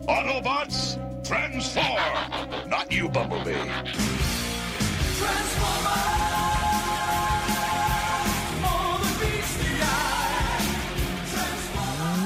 Autobots, transform! Not you, Bumblebee.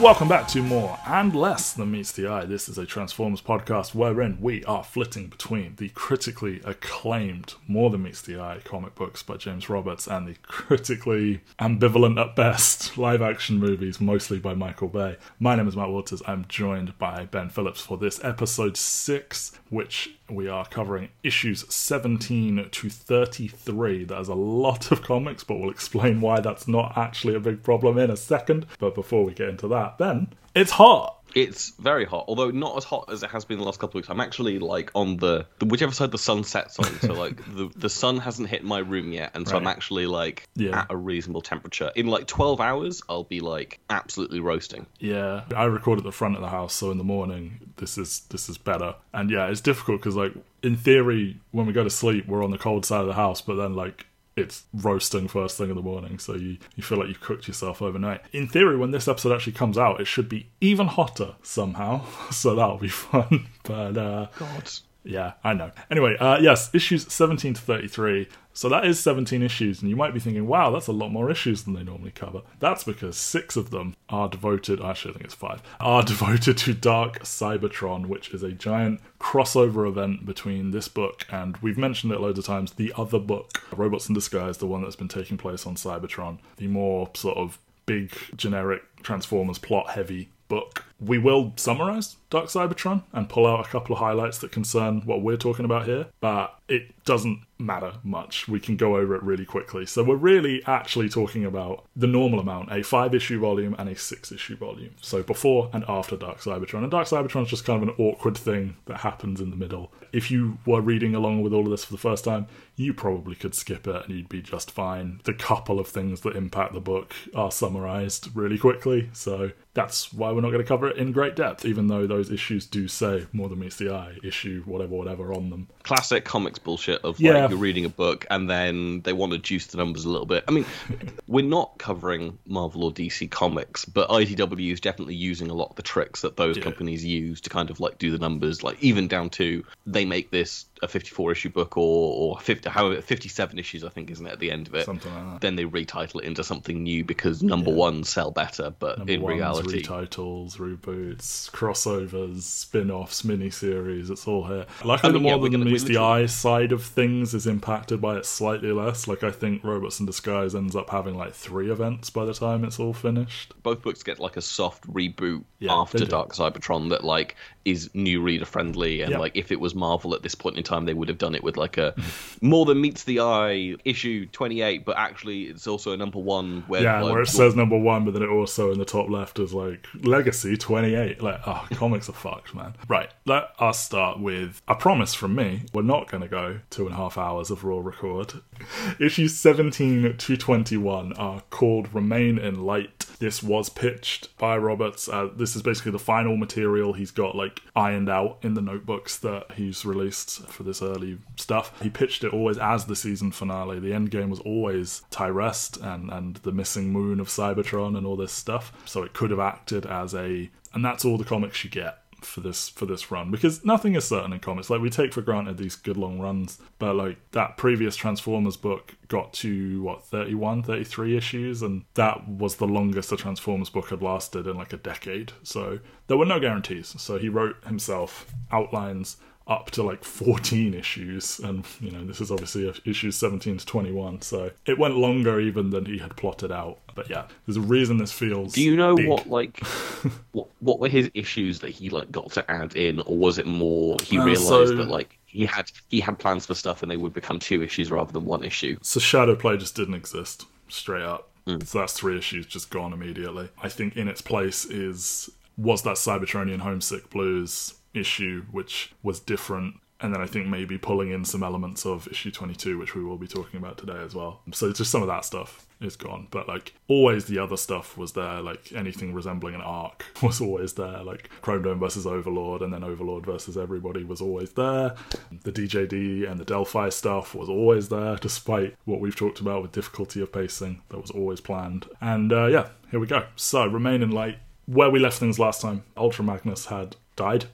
Welcome back to more and less than meets the eye. This is a Transformers podcast wherein we are flitting between the critically acclaimed More Than Meets the Eye comic books by James Roberts and the critically ambivalent at best live action movies, mostly by Michael Bay. My name is Matt Waters. I'm joined by Ben Phillips for this episode 6, which we are covering issues 17 to 33. That is a lot of comics, but we'll explain why that's not actually a big problem in a second. But before we get into that, then it's hot. It's very hot, although not as hot as it has been the last couple of weeks. I'm actually like on the, the whichever side the sun sets on. So like the the sun hasn't hit my room yet, and so I'm actually like Yeah. at a reasonable temperature. In like 12 hours, I'll be like absolutely roasting. Yeah, I record at the front of the house, so in the morning this is this is better. And yeah, it's difficult because like in theory, when we go to sleep, we're on the cold side of the house, but then like it's roasting first thing in the morning, so you you feel like you've cooked yourself overnight. In theory, when this episode actually comes out, it should be even hotter somehow, so that'll be fun. But uh, God. yeah, I know. Anyway, uh, yes, issues 17 to 33. So that is 17 issues, and you might be thinking, wow, that's a lot more issues than they normally cover. That's because six of them are devoted, actually, I think it's five, are devoted to Dark Cybertron, which is a giant crossover event between this book and we've mentioned it loads of times, the other book, Robots in Disguise, the one that's been taking place on Cybertron, the more sort of big, generic Transformers plot heavy book. We will summarize Dark Cybertron and pull out a couple of highlights that concern what we're talking about here, but it doesn't matter much. We can go over it really quickly. So we're really actually talking about the normal amount, a five issue volume and a six issue volume. So before and after Dark Cybertron. And Dark Cybertron is just kind of an awkward thing that happens in the middle. If you were reading along with all of this for the first time, you probably could skip it and you'd be just fine. The couple of things that impact the book are summarized really quickly. So that's why we're not going to cover it in great depth, even though those issues do say more than meets the eye, issue whatever, whatever on them. Classic comics bullshit of Yeah. like you're reading a book and then they want to juice the numbers a little bit. I mean, we're not covering Marvel or DC comics, but IDW is definitely using a lot of the tricks that those Yeah. companies use to kind of like do the numbers, like even down to they make this a 54 issue book or or 50 however 57 issues I think isn't it at the end of it. Something like that. Then they retitle it into something new because number one sell better, but Number in ones, reality retitles, reboots, crossovers, spin-offs, miniseries, it's all here. Luckily, oh, I mean, the yeah, more we're than meets we the literally- eye side of things is impacted by it slightly less. Like I think Robots in Disguise ends up having like three events by the time it's all finished. both books get like a soft reboot Yeah, after. Dark Cybertron that like is new reader friendly and Yeah. like if it was Marvel at this point in time they would have done it with like a more than meets the eye issue 28 but actually it's also a number 1 where Yeah, like, where it says number one, but then it also in the top left is like Legacy 28. Like, oh, comics are fucked, man. Right, let us start with a promise from me. We're not going to go two and a half hours of raw record. Issues 17 to 21 are called Remain in Light. This was pitched by Roberts. Uh, this is basically the final material he's got like ironed out in the notebooks that he's released for this early stuff. He pitched it always as the season finale. The end game was always Tyrest and and the missing moon of Cybertron and all this stuff. So it could have acted as a and that's all the comics you get for this for this run because nothing is certain in comics like we take for granted these good long runs but like that previous transformers book got to what 31 33 issues and that was the longest a transformers book had lasted in like a decade so there were no guarantees so he wrote himself outlines up to like 14 issues and you know this is obviously issues 17 to 21 so it went longer even than he had plotted out but yeah there's a reason this feels do you know big. what like what, what were his issues that he like got to add in or was it more he Uh, realized so- that like he had he had plans for stuff and they would become two issues rather than one issue So Shadow Play just didn't exist straight up. So that's three issues just gone immediately. I think in its place is was that Cybertronian Homesick Blues issue, which was different. And then I think maybe pulling in some elements of issue 22, which we will be talking about today as well. So just some of that stuff is gone. But like always the other stuff was there, like anything resembling an arc was always there. Like Chrome Dome versus Overlord and then Overlord versus everybody was always there. The DJD and the Delphi stuff was always there, despite what we've talked about with difficulty of pacing. That was always planned. And uh, yeah, here we go. So Remain in Light. Where we left things last time, Ultra Magnus had died,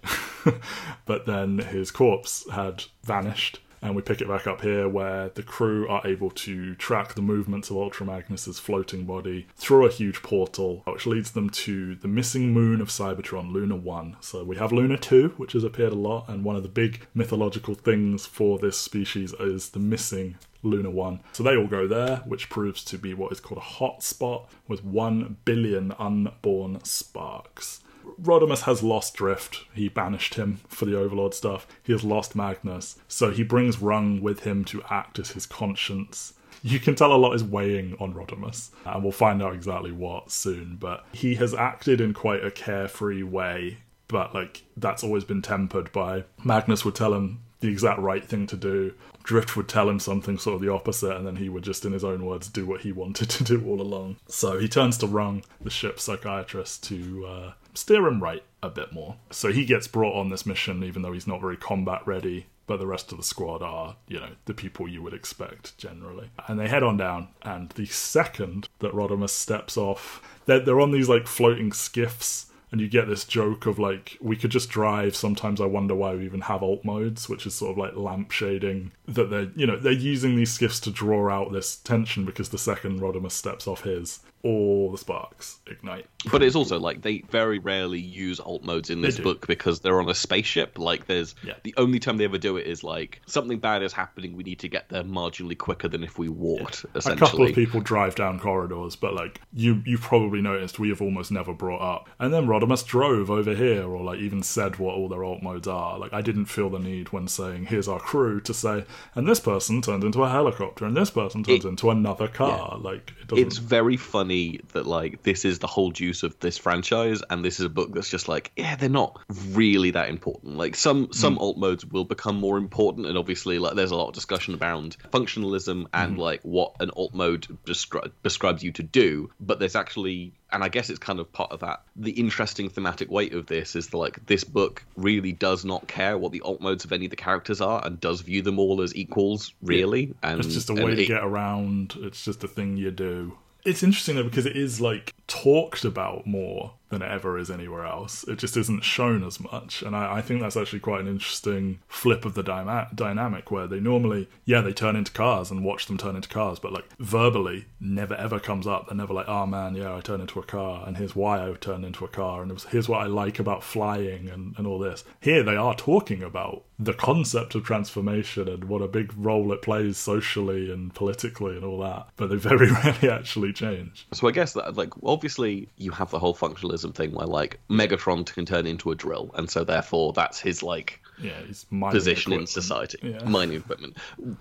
but then his corpse had vanished. And we pick it back up here where the crew are able to track the movements of Ultra Magnus's floating body through a huge portal, which leads them to the missing moon of Cybertron, Luna 1. So we have Luna 2, which has appeared a lot, and one of the big mythological things for this species is the missing Luna 1. So they all go there, which proves to be what is called a hot spot with 1 billion unborn sparks. Rodimus has lost Drift. He banished him for the Overlord stuff. He has lost Magnus. So he brings Rung with him to act as his conscience. You can tell a lot is weighing on Rodimus, and we'll find out exactly what soon. But he has acted in quite a carefree way, but like that's always been tempered by Magnus would tell him the exact right thing to do. Drift would tell him something sort of the opposite, and then he would just, in his own words, do what he wanted to do all along. So he turns to Rung, the ship psychiatrist, to uh, steer him right a bit more. So he gets brought on this mission, even though he's not very combat ready. But the rest of the squad are, you know, the people you would expect generally. And they head on down, and the second that Rodimus steps off, they're, they're on these like floating skiffs and you get this joke of like we could just drive sometimes i wonder why we even have alt modes which is sort of like lamp shading that they're you know they're using these skiffs to draw out this tension because the second rodimus steps off his all the sparks ignite But it's also like they very rarely use alt modes in this book because they're on a spaceship. Like there's Yeah. the only time they ever do it is like something bad is happening. We need to get there marginally quicker than if we walked. a Essentially, couple of people drive down corridors, but like you, you've probably noticed we have almost never brought up. And then Rodimus drove over here, or like even said what all their alt modes are. Like I didn't feel the need when saying "Here's our crew" to say, and this person turned into a helicopter, and this person turned It- into another car. Like it doesn't. it's very funny that like this is the whole juice of this franchise and this is a book that's just like yeah they're not really that important like some hmm. some alt modes will become more important and obviously like there's a lot of discussion around functionalism and hmm. like what an alt mode descri- describes you to do but there's actually and I guess it's kind of part of that. The interesting thematic weight of this is that, like, this book really does not care what the alt modes of any of the characters are and does view them all as equals, really. And It's just a way to it- get around. It's just a thing you do. It's interesting though because it is like talked about more than it ever is anywhere else. It just isn't shown as much, and I, I think that's actually quite an interesting flip of the dynamic where they normally, yeah, they turn into cars and watch them turn into cars, but like verbally, never ever comes up. They're never like, oh man, yeah, I turned into a car, and here's why I turned into a car, and was, here's what I like about flying and, and all this. Here they are talking about the concept of transformation and what a big role it plays socially and politically and all that, but they very rarely actually change. So I guess that, like, obviously you have the whole functionalism thing where, like, Megatron can turn into a drill, and so therefore that's his like Yeah, mining position in society, Yeah. mining equipment.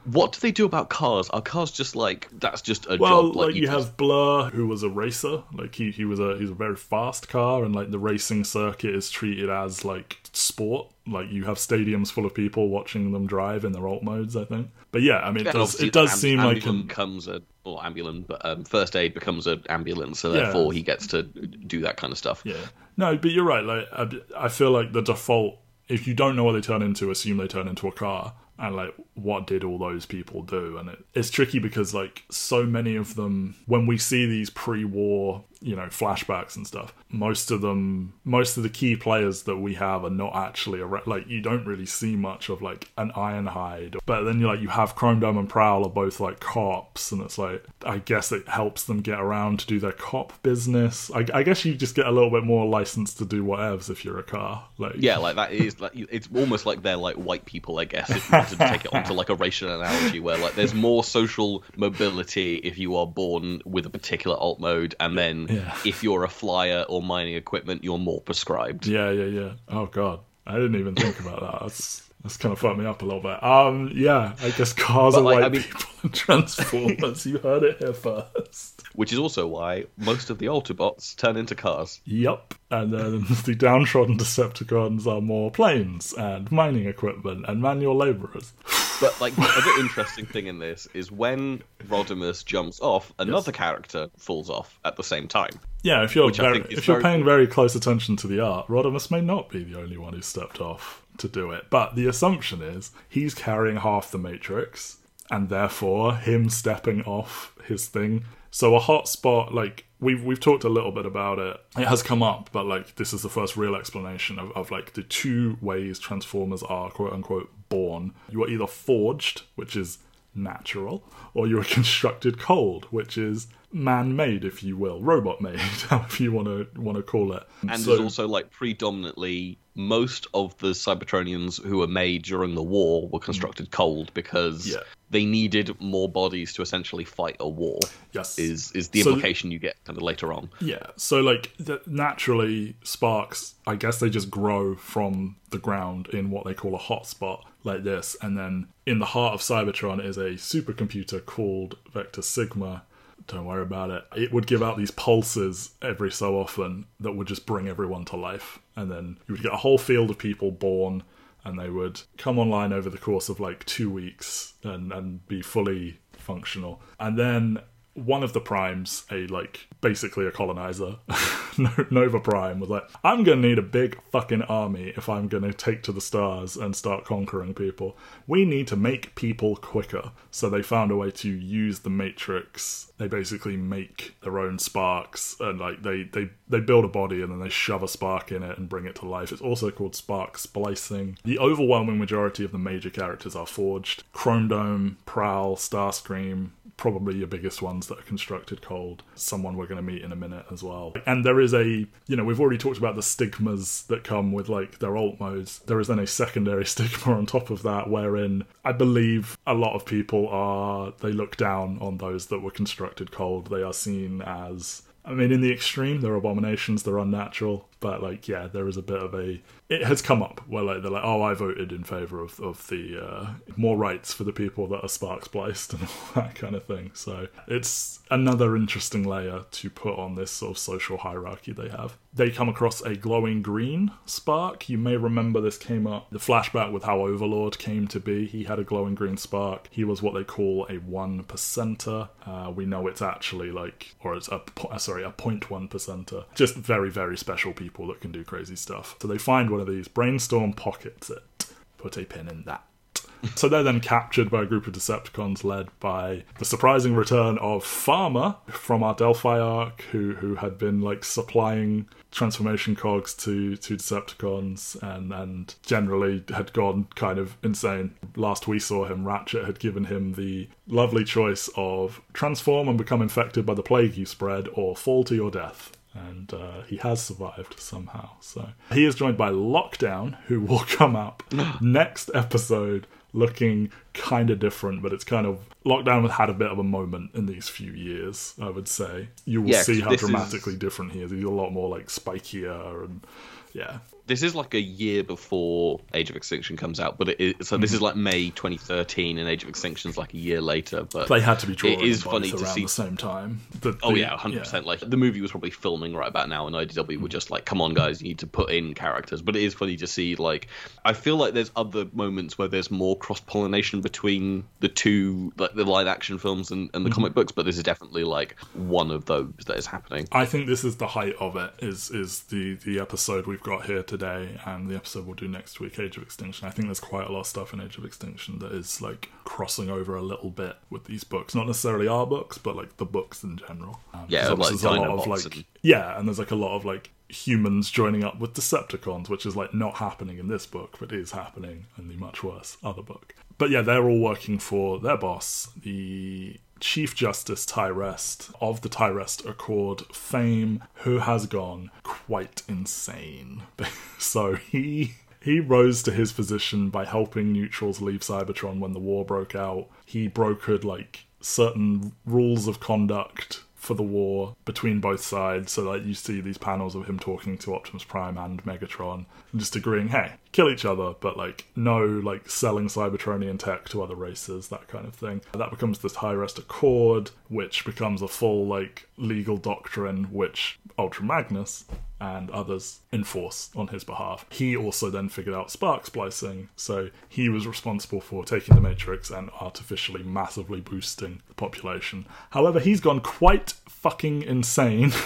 What do they do about cars? Are cars just like that's just a Well, job? like, you, just- have Blur, who was a racer. Like he, he was a he's a very fast car, and like the racing circuit is treated as like sport. Like you have stadiums full of people watching them drive in their alt modes. I think, but yeah, I mean, it And does it does am- seem like ambulant an, becomes a or ambulant, but um, first aid becomes an ambulance, so Yeah. therefore he gets to do that kind of stuff. Yeah. No, but you're right. Like, I, I feel like the default, if you don't know what they turn into, assume they turn into a car. And like, what did all those people do? And it, it's tricky because like so many of them, when we see these pre-war, you know, flashbacks and stuff, most of them, most of the key players that we have are not actually around. Like, you don't really see much of like an Ironhide. But then you're like you have Chrome Dome and Prowl are both like cops, and it's like I guess it helps them get around to do their cop business. I, I guess you just get a little bit more license to do whatevs if you're a car. Like Yeah, like that is like it's almost like they're like white people, I guess, if you to take it onto like a racial analogy, where like there's more social mobility if you are born with a particular alt mode, and then Yeah. if you're a flyer or mining equipment, you're more prescribed. Yeah, yeah, yeah. Oh god, I didn't even think about that. That's that's kind of fucked me up a little bit. Um, yeah, I guess cars But, are like, white I mean- people and transformers. you heard it here first. Which is also why most of the Autobots turn into cars. Yep. And then the downtrodden Decepticons are more planes and mining equipment and manual laborers. But like the other interesting thing in this is when Rodimus jumps off, another character falls off at the same time. Yeah, if you're very, if you're very- paying very close attention to the art, Rodimus may not be the only one who stepped off to do it. But the assumption is he's carrying half the Matrix, and therefore him stepping off his thing. So a hotspot, like we've we've talked a little bit about it. It has come up, but like this is the first real explanation of, of like the two ways Transformers are quote unquote born. You are either forged, which is natural, or you are constructed cold, which is man-made, if you will, robot-made, however you want to want to call it. And So- there's also like predominantly most of the Cybertronians who were made during the war were mm. constructed cold because Yeah. they needed more bodies to essentially fight a war. Yes. Is is the So- implication you get kind of later on. Yeah, so like naturally, sparks. I guess they just grow from the ground in what they call a hotspot like this, and then in the heart of Cybertron is a supercomputer called Vector Sigma. Don't worry about it. It would give out these pulses every so often that would just bring everyone to life, and then you would get a whole field of people born, and they would come online over the course of like two weeks and and be fully functional, and then one of the primes, a like basically a colonizer, Nova Prime, was like, I'm gonna need a big fucking army if I'm gonna take to the stars and start conquering people. We need to make people quicker. So they found a way to use the Matrix. They basically make their own sparks and like they they they build a body and then they shove a spark in it and bring it to life. It's also called spark splicing. The overwhelming majority of the major characters are forged. Chrome Dome, Prowl, Starscream, probably your biggest ones that are constructed cold. Someone we're going to meet in a minute as well. And there is a, you know, we've already talked about the stigmas that come with like their alt modes. There is then a secondary stigma on top of that, wherein I believe a lot of people are, they look down on those that were constructed cold. They are seen as. I mean, in the extreme, they're abominations, they're unnatural, but like, yeah, there is a bit of a. It has come up where like they're like, oh, I voted in favor of of the uh, more rights for the people that are spark spliced and all that kind of thing. So it's another interesting layer to put on this sort of social hierarchy they have. They come across a glowing green spark. You may remember this came up the flashback with how Overlord came to be. He had a glowing green spark. He was what they call a one percenter. Uh, we know it's actually like, or it's a uh, sorry, a 0.1 percenter. Just very very special people that can do crazy stuff. So they find one of these, brainstorm pockets it, put a pin in that. So they're then captured by a group of Decepticons led by the surprising return of Pharma from our Delphi arc, who who had been like supplying transformation cogs to to Decepticons and and generally had gone kind of insane. Last we saw him, Ratchet had given him the lovely choice of transform and become infected by the plague you spread, or fall to your death and uh, he has survived somehow. So he is joined by Lockdown, who will come up next episode looking kind of different, but it's kind of Lockdown has had a bit of a moment in these few years. I would say you will Yeah, see how this is- dramatically different he is. He's a lot more like spikier and yeah. This is like a year before Age of Extinction comes out, but it is, so this is like May 2013, and Age of Extinction's like a year later. But They had to be drawing It is funny to around see the same time. The- Oh yeah, hundred percent. Like the movie was probably filming right about now, and IDW were just like, "Come on, guys, you need to put in characters." But it is funny to see. Like, I feel like there's other moments where there's more cross pollination between the two, like the live action films and, and the Mm-hmm. comic books. But this is definitely like one of those that is happening. I think this is the height of it. Is is the the episode we've got here today, and the episode we'll do next week, Age of Extinction. I think there's quite a lot of stuff in Age of Extinction that is like crossing over a little bit with these books. Not necessarily our books, but like the books in general. Um, Yeah, like there's a lot of like and- yeah, and there's like a lot of like humans joining up with Decepticons, which is like not happening in this book, but is happening in the much worse other book. But yeah, they're all working for their boss, the Chief Justice Tyrest of the Tyrest Accord fame, who has gone quite insane. so he he rose to his position by helping neutrals leave Cybertron when the war broke out. He brokered like certain rules of conduct for the war between both sides. So like you see these panels of him talking to Optimus Prime and Megatron and just agreeing, hey, kill each other, but like no like selling Cybertronian tech to other races, that kind of thing. That becomes the Tyrest Accord, which becomes a full like legal doctrine which Ultra Magnus and others enforce on his behalf. He also then figured out spark splicing, so he was responsible for taking the Matrix and artificially massively boosting the population. However, he's gone quite fucking insane.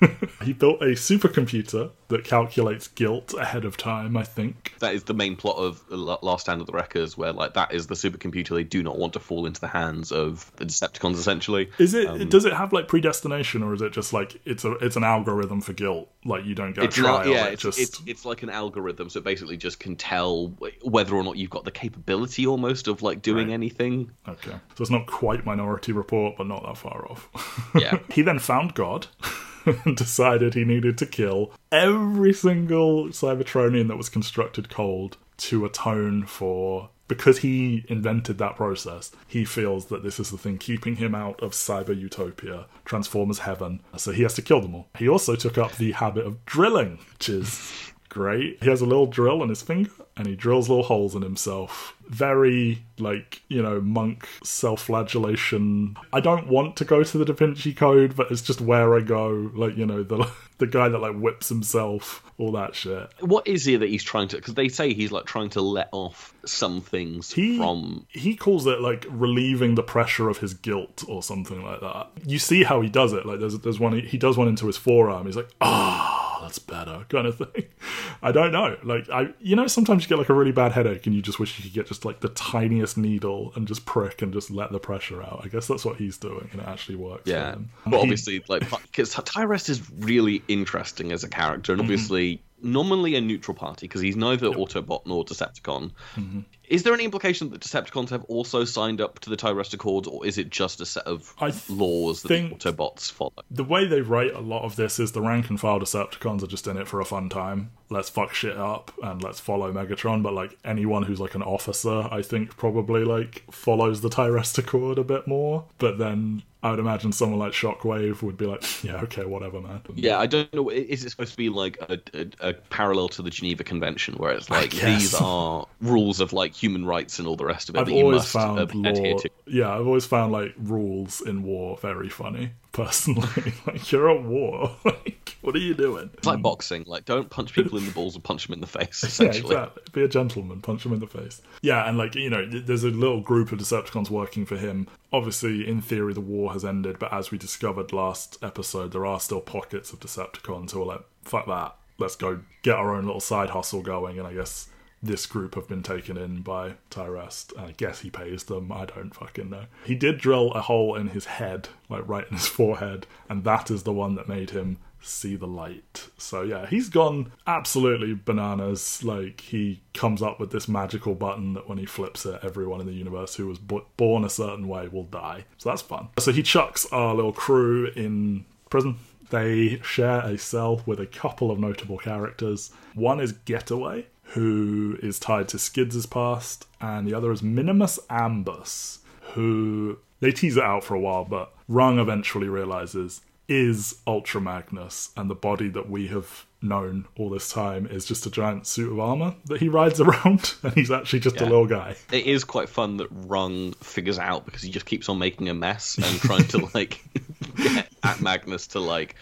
he built a supercomputer that calculates guilt ahead of time, I think. That is the main plot of Last Stand of the Wreckers, where like that is the supercomputer they do not want to fall into the hands of the Decepticons. Essentially, Is it um, does it have like predestination or is it just like it's a it's an algorithm for guilt? Like you don't get it's a trial, not. Yeah, it it's, just it's it's like an algorithm, so it basically just can tell whether or not you've got the capability almost of like doing Right. anything. Okay. So it's not quite Minority Report, but not that far off. Yeah. he then found God decided he needed to kill every single Cybertronian that was constructed cold to atone for. Because he invented that process, he feels that this is the thing keeping him out of cyber utopia, Transformers heaven. So he has to kill them all. He also took up the habit of drilling, which is great. He has a little drill on his finger and he drills little holes in himself. Very, like, you know, monk self flagellation. I don't want to go to the Da Vinci Code, but it's just where I go. Like, you know, the, the guy that, like, whips himself, all that shit. What is it that he's trying to? Because they say he's like trying to let off some things He, from. he calls it, like, relieving the pressure of his guilt or something like that. You see how he does it. Like, there's, there's one, he does one into his forearm. He's like, ah, that's better, kind of thing. I don't know. Like, I, you know, sometimes you get, like, a really bad headache and you just wish you could get just, like, the tiniest needle and just prick and just let the pressure out. I guess that's what he's doing and it actually works. for Yeah, him. but He- obviously, like because Tyrest is really interesting as a character, and mm-hmm. obviously nominally a neutral party because he's neither Autobot nor Decepticon. Mm-hmm. Is there any implication that Decepticons have also signed up to the Tyrest Accords, or is it just a set of I laws that the Autobots follow? the way they write a lot of this is the rank and file Decepticons are just in it for a fun time. Let's fuck shit up and let's follow Megatron. But like anyone who's like an officer, I think probably like follows the Tyrest Accord a bit more. But then I would imagine someone like Shockwave would be like, yeah, okay, whatever, man. Yeah, I don't know. Is it supposed to be like a, a, a parallel to the Geneva Convention, where it's like these are rules of like human rights and all the rest of it I've that you always must found adhere law. to? Yeah, I've always found like rules in war very funny. Personally, like you're at war. like, what are you doing? It's like boxing. Like, don't punch people in the balls and punch them in the face. Yeah, Essentially, exactly. Be a gentleman, punch them in the face. Yeah, and like you know, there's a little group of Decepticons working for him. Obviously, in theory, the war has ended, but as we discovered last episode, there are still pockets of Decepticons who are like, "Fuck that, let's go get our own little side hustle going." And I guess this group have been taken in by Tyrest. I guess he pays them. I don't fucking know. He did drill a hole in his head, like right in his forehead, and that is the one that made him see the light. So yeah, he's gone absolutely bananas. Like he comes up with this magical button that when he flips it, everyone in the universe who was bo- born a certain way will die. So that's fun. So he chucks our little crew in prison. They share a cell with a couple of notable characters. One is Getaway, who is tied to Skids' past, and the other is Minimus Ambus, who they tease it out for a while, but Rung eventually realizes is Ultra Magnus, and the body that we have known all this time is just a giant suit of armor that he rides around, and he's actually just a little guy. it is quite fun that Rung figures out because he just keeps on making a mess and trying to like get at Magnus to like.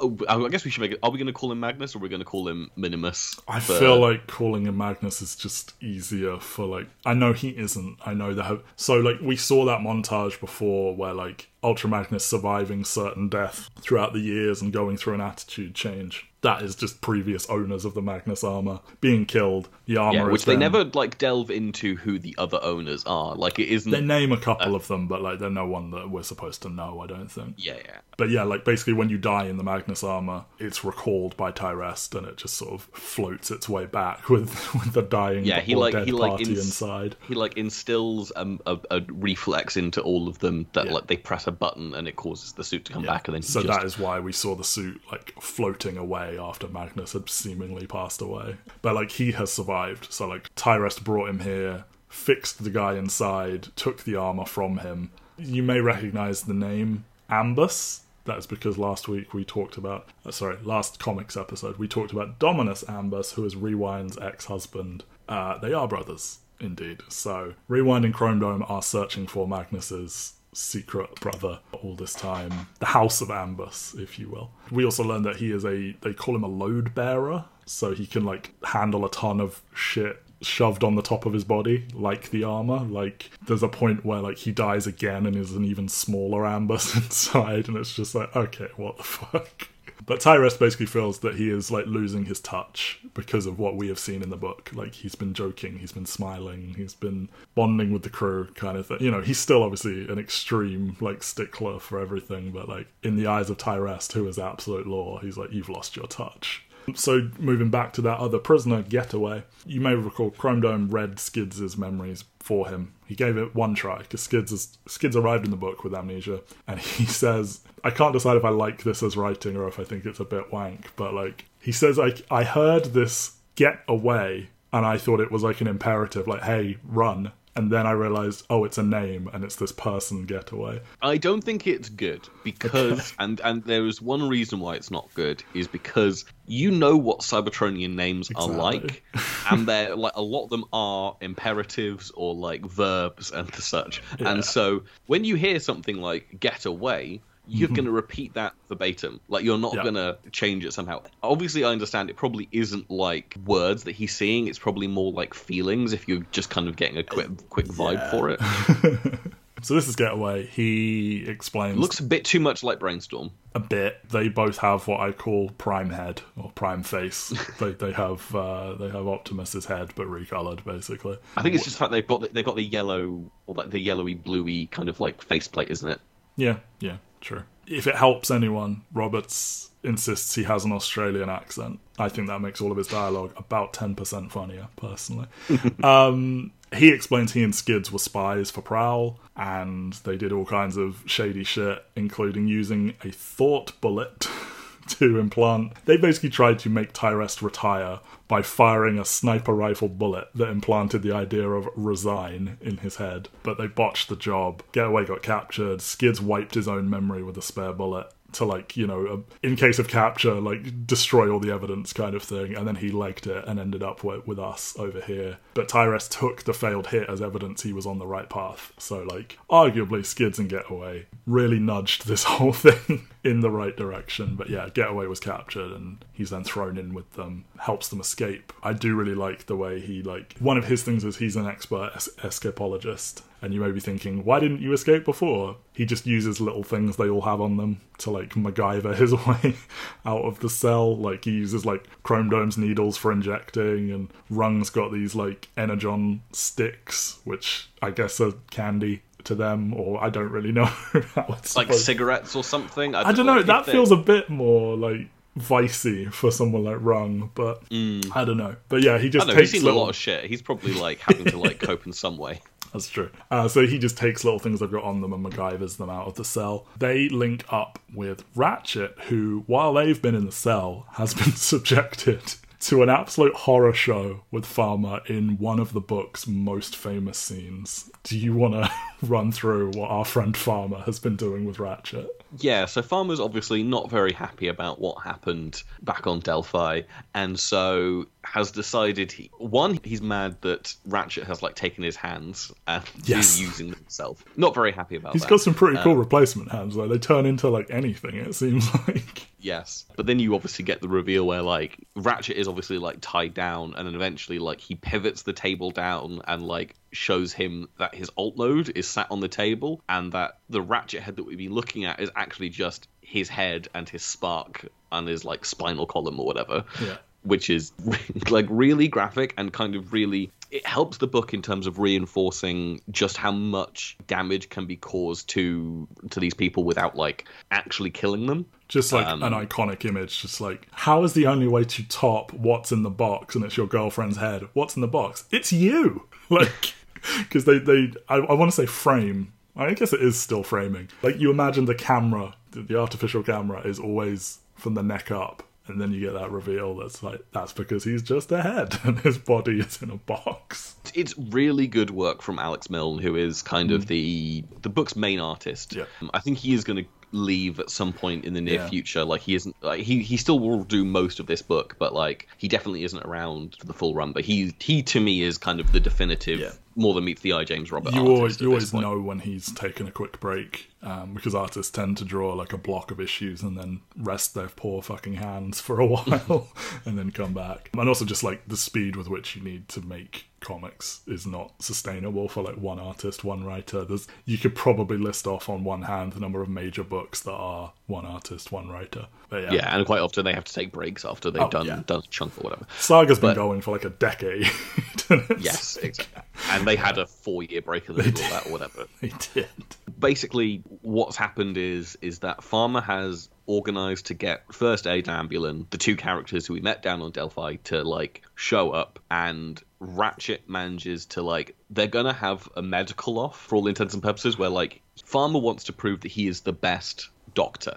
oh, I guess we should make it. Are we going to call him Magnus or are we going to call him Minimus? I for- feel like calling him Magnus is just easier for like I know he isn't. I know that so like we saw that montage before where like Ultra Magnus surviving certain death throughout the years and going through an attitude change. That is just previous owners of the Magnus armor being killed. The armor Yeah, which they them. never like delve into who the other owners are. Like it isn't. They name a couple of them, but like they're no one that we're supposed to know. I don't think. yeah, yeah. But yeah, like basically when you die in the Magnus armor, it's recalled by Tyrest and it just sort of floats its way back with with the dying Yeah, he like dead he like ins- inside. He like instills um, a, a reflex into all of them that Yeah. like they press a button and it causes the suit to come back and then So just, that is why we saw the suit like floating away after Magnus had seemingly passed away. But like he has survived. So like Tyrest brought him here, fixed the guy inside, took the armor from him. You may recognize the name Ambus. That's because last week we talked about, uh, sorry, last comics episode, we talked about Dominus Ambus, who is Rewind's ex husband. Uh, they are brothers, indeed. So Rewind and Chrome Dome are searching for Magnus's secret brother all this time. The House of Ambus, if you will. We also learned that he is a, they call him a load bearer, so he can like handle a ton of shit shoved on the top of his body like the armor like there's a point where like he dies again and is an even smaller ambus inside and it's just like okay what the fuck but Tyrest basically feels that he is like losing his touch because of what we have seen in the book. Like he's been joking, he's been smiling, he's been bonding with the crew, kind of thing. You know, he's still obviously an extreme like stickler for everything, but like in the eyes of Tyrest, who is absolute law, he's like, you've lost your touch. So moving back to that other prisoner, Getaway, you may recall Chrome Dome read Skids' memories for him. He gave it one try because Skids Skids arrived in the book with amnesia, and he says, "I can't decide if I like this as writing or if I think it's a bit wank." But like he says, "Like I heard this get away." And I thought it was like an imperative, like, hey, run and then I realized, oh, it's a name, and it's this person getaway. I don't think it's good because, and and there is one reason why it's not good is because you know what Cybertronian names exactly. are like, and they're like a lot of them are imperatives or like verbs and such. Yeah. And so when you hear something like "get away," you're mm-hmm. going to repeat that verbatim. Like you're not yeah. going to change it somehow. Obviously, I understand it probably isn't like words that he's seeing. It's probably more like feelings. If you're just kind of getting a quick quick vibe yeah. for it. so this is Getaway. He explains. Looks a bit too much like Brainstorm. A bit. They both have what I call Prime Head or Prime Face. they they have uh, they have Optimus's head but recolored basically. I think it's just the fact they've got the, they've got the yellow or like the yellowy bluey kind of like faceplate, isn't it? Yeah, yeah. True. If it helps anyone, Roberts insists he has an Australian accent. I think that makes all of his dialogue about 10% funnier, personally. um, he explains he and Skids were spies for Prowl, and they did all kinds of shady shit, including using a thought bullet to implant. They basically tried to make Tyrest retire by firing a sniper rifle bullet that implanted the idea of resign in his head. But they botched the job. Getaway got captured. Skids wiped his own memory with a spare bullet to like you know in case of capture like destroy all the evidence kind of thing and then he legged it and ended up with, with us over here but tyrest took the failed hit as evidence he was on the right path so like arguably skids and getaway really nudged this whole thing in the right direction but yeah getaway was captured and he's then thrown in with them helps them escape i do really like the way he like one of his things is he's an expert es- escapologist and you may be thinking, why didn't you escape before? He just uses little things they all have on them to like MacGyver his way out of the cell. Like he uses like Chrome Dome's needles for injecting, and Rung's got these like Energon sticks, which I guess are candy to them, or I don't really know like cigarettes or something. I, I don't know. Like that feels a bit more like vicey for someone like Rung, but mm. I don't know. But yeah, he just know, takes he's seen little... a lot of shit. He's probably like having to like cope in some way. That's true. Uh, so he just takes little things they've got on them and MacGyvers them out of the cell. They link up with Ratchet, who, while they've been in the cell, has been subjected to an absolute horror show with Pharma in one of the book's most famous scenes. Do you want to run through what our friend Pharma has been doing with Ratchet? Yeah, so Pharma's obviously not very happy about what happened back on Delphi, and so has decided he, one he's mad that Ratchet has like taken his hands and yes. using them himself. Not very happy about He's that. He's got some pretty cool um, replacement hands though. They turn into like anything. It seems like. Yes, but then you obviously get the reveal where like Ratchet is obviously like tied down, and then eventually like he pivots the table down and like shows him that his alt mode is sat on the table and that the ratchet head that we've been looking at is actually just his head and his spark and his like spinal column or whatever. Yeah. Which is like really graphic and kind of really it helps the book in terms of reinforcing just how much damage can be caused to to these people without like actually killing them. Just like um, an iconic image, just like how is the only way to top what's in the box and it's your girlfriend's head? What's in the box? It's you. Like because they they I, I want to say frame. I guess it is still framing. Like you imagine the camera, the, the artificial camera is always from the neck up, and then you get that reveal that's like that's because he's just a head and his body is in a box. It's really good work from Alex Milne, who is kind mm. of the the book's main artist. Yeah. I think he is going to leave at some point in the near yeah. future. Like he isn't like he he still will do most of this book, but like he definitely isn't around for the full run. But he he to me is kind of the definitive. Yeah. More than meets the eye, James Robert. You always you always know when he's taken a quick break um, because artists tend to draw like a block of issues and then rest their poor fucking hands for a while and then come back. And also just like the speed with which you need to make comics is not sustainable for like one artist, one writer. There's you could probably list off on one hand the number of major books that are one artist, one writer. But yeah, Yeah, and quite often they have to take breaks after they've Oh, done yeah. done a chunk or whatever. Saga's been going for like a decade. Yes, exactly. And they had a four year break in the middle of that or whatever. they did. basically what's happened is is that pharma has organized to get first aid ambulance the two characters who we met down on delphi to like show up and ratchet manages to like they're gonna have a medical off for all intents and purposes where like pharma wants to prove that he is the best doctor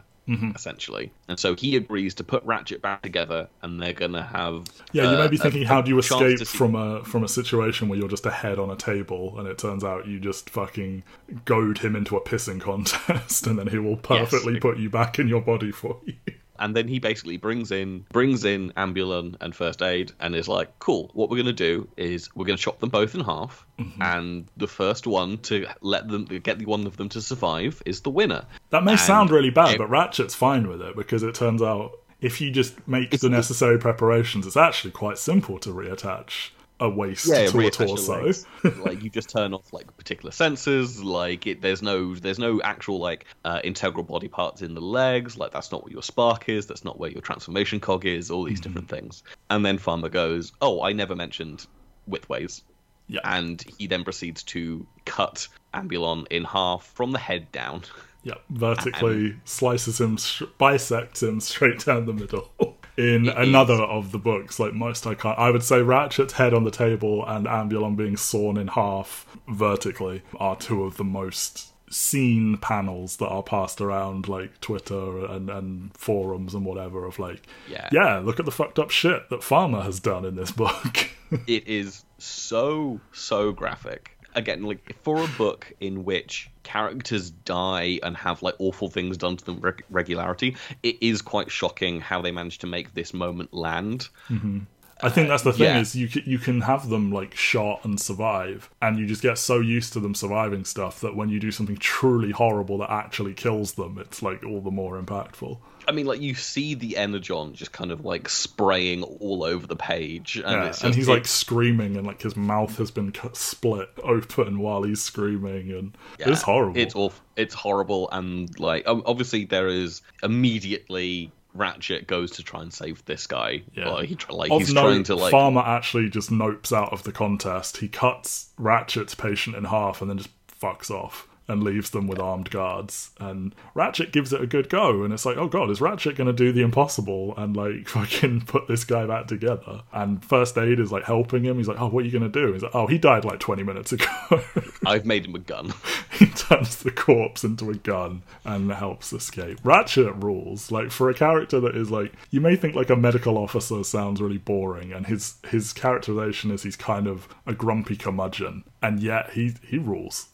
essentially and so he agrees to put ratchet back together and they're gonna have Yeah, you uh, may be thinking, a how do you escape see- from a from a situation where you're just a head on a table, and it turns out you just fucking goad him into a pissing contest, and then he will perfectly put you back in your body for you. And then he basically brings in brings in ambulance and first aid and is like cool. What we're going to do is we're going to chop them both in half Mm-hmm. and the first one to let them get the one of them to survive is the winner. That may And sound really bad, ev- but Ratchet's fine with it because it turns out if you just make the necessary preparations, it's actually quite simple to reattach a waist to a torso. like you just turn off like particular sensors like it, there's no there's no actual like uh, integral body parts in the legs like that's not what your spark is that's not where your transformation cog is all Mm-hmm. these different things and then pharma goes oh i never mentioned widthways Yeah. and he then proceeds to cut ambulon in half from the head down Yeah, vertically slices him, sh- bisects him straight down the middle. In It another of the books, like most I can't, I would say Ratchet's head on the table and Ambulon being sawn in half vertically are two of the most seen panels that are passed around like Twitter and, and forums and whatever of like, Yeah. yeah, look at the fucked up shit that Pharma has done in this book. it is so so graphic again like for a book in which characters die and have like awful things done to them reg- regularity it is quite shocking how they managed to make this moment land mm-hmm. I think that's the thing yeah. is you can, you can have them like shot and survive, and you just get so used to them surviving stuff that when you do something truly horrible that actually kills them, it's like all the more impactful. i mean like you see the energon just kind of like spraying all over the page and, Yeah, it's and just- he's like screaming, and like his mouth has been cut, split open while he's screaming, and Yeah, it's horrible. It's awful. It's horrible, and like obviously there is immediately Ratchet goes to try and save this guy. Yeah. Like, he, like Of he's note, trying to like Pharma actually just nopes out of the contest. He cuts Ratchet's patient in half and then just fucks off and leaves them with armed guards. And Ratchet gives it a good go, and it's like, oh god, is Ratchet going to do the impossible and like fucking put this guy back together? And First Aid is like helping him. He's like, oh, what are you going to do? He's like, oh, he died like 20 minutes ago. I've made him a gun. he turns the corpse into a gun and helps escape. Ratchet rules. Like for a character that is like you may think like a medical officer sounds really boring, and his his characterization is he's kind of a grumpy curmudgeon, and yet he he rules.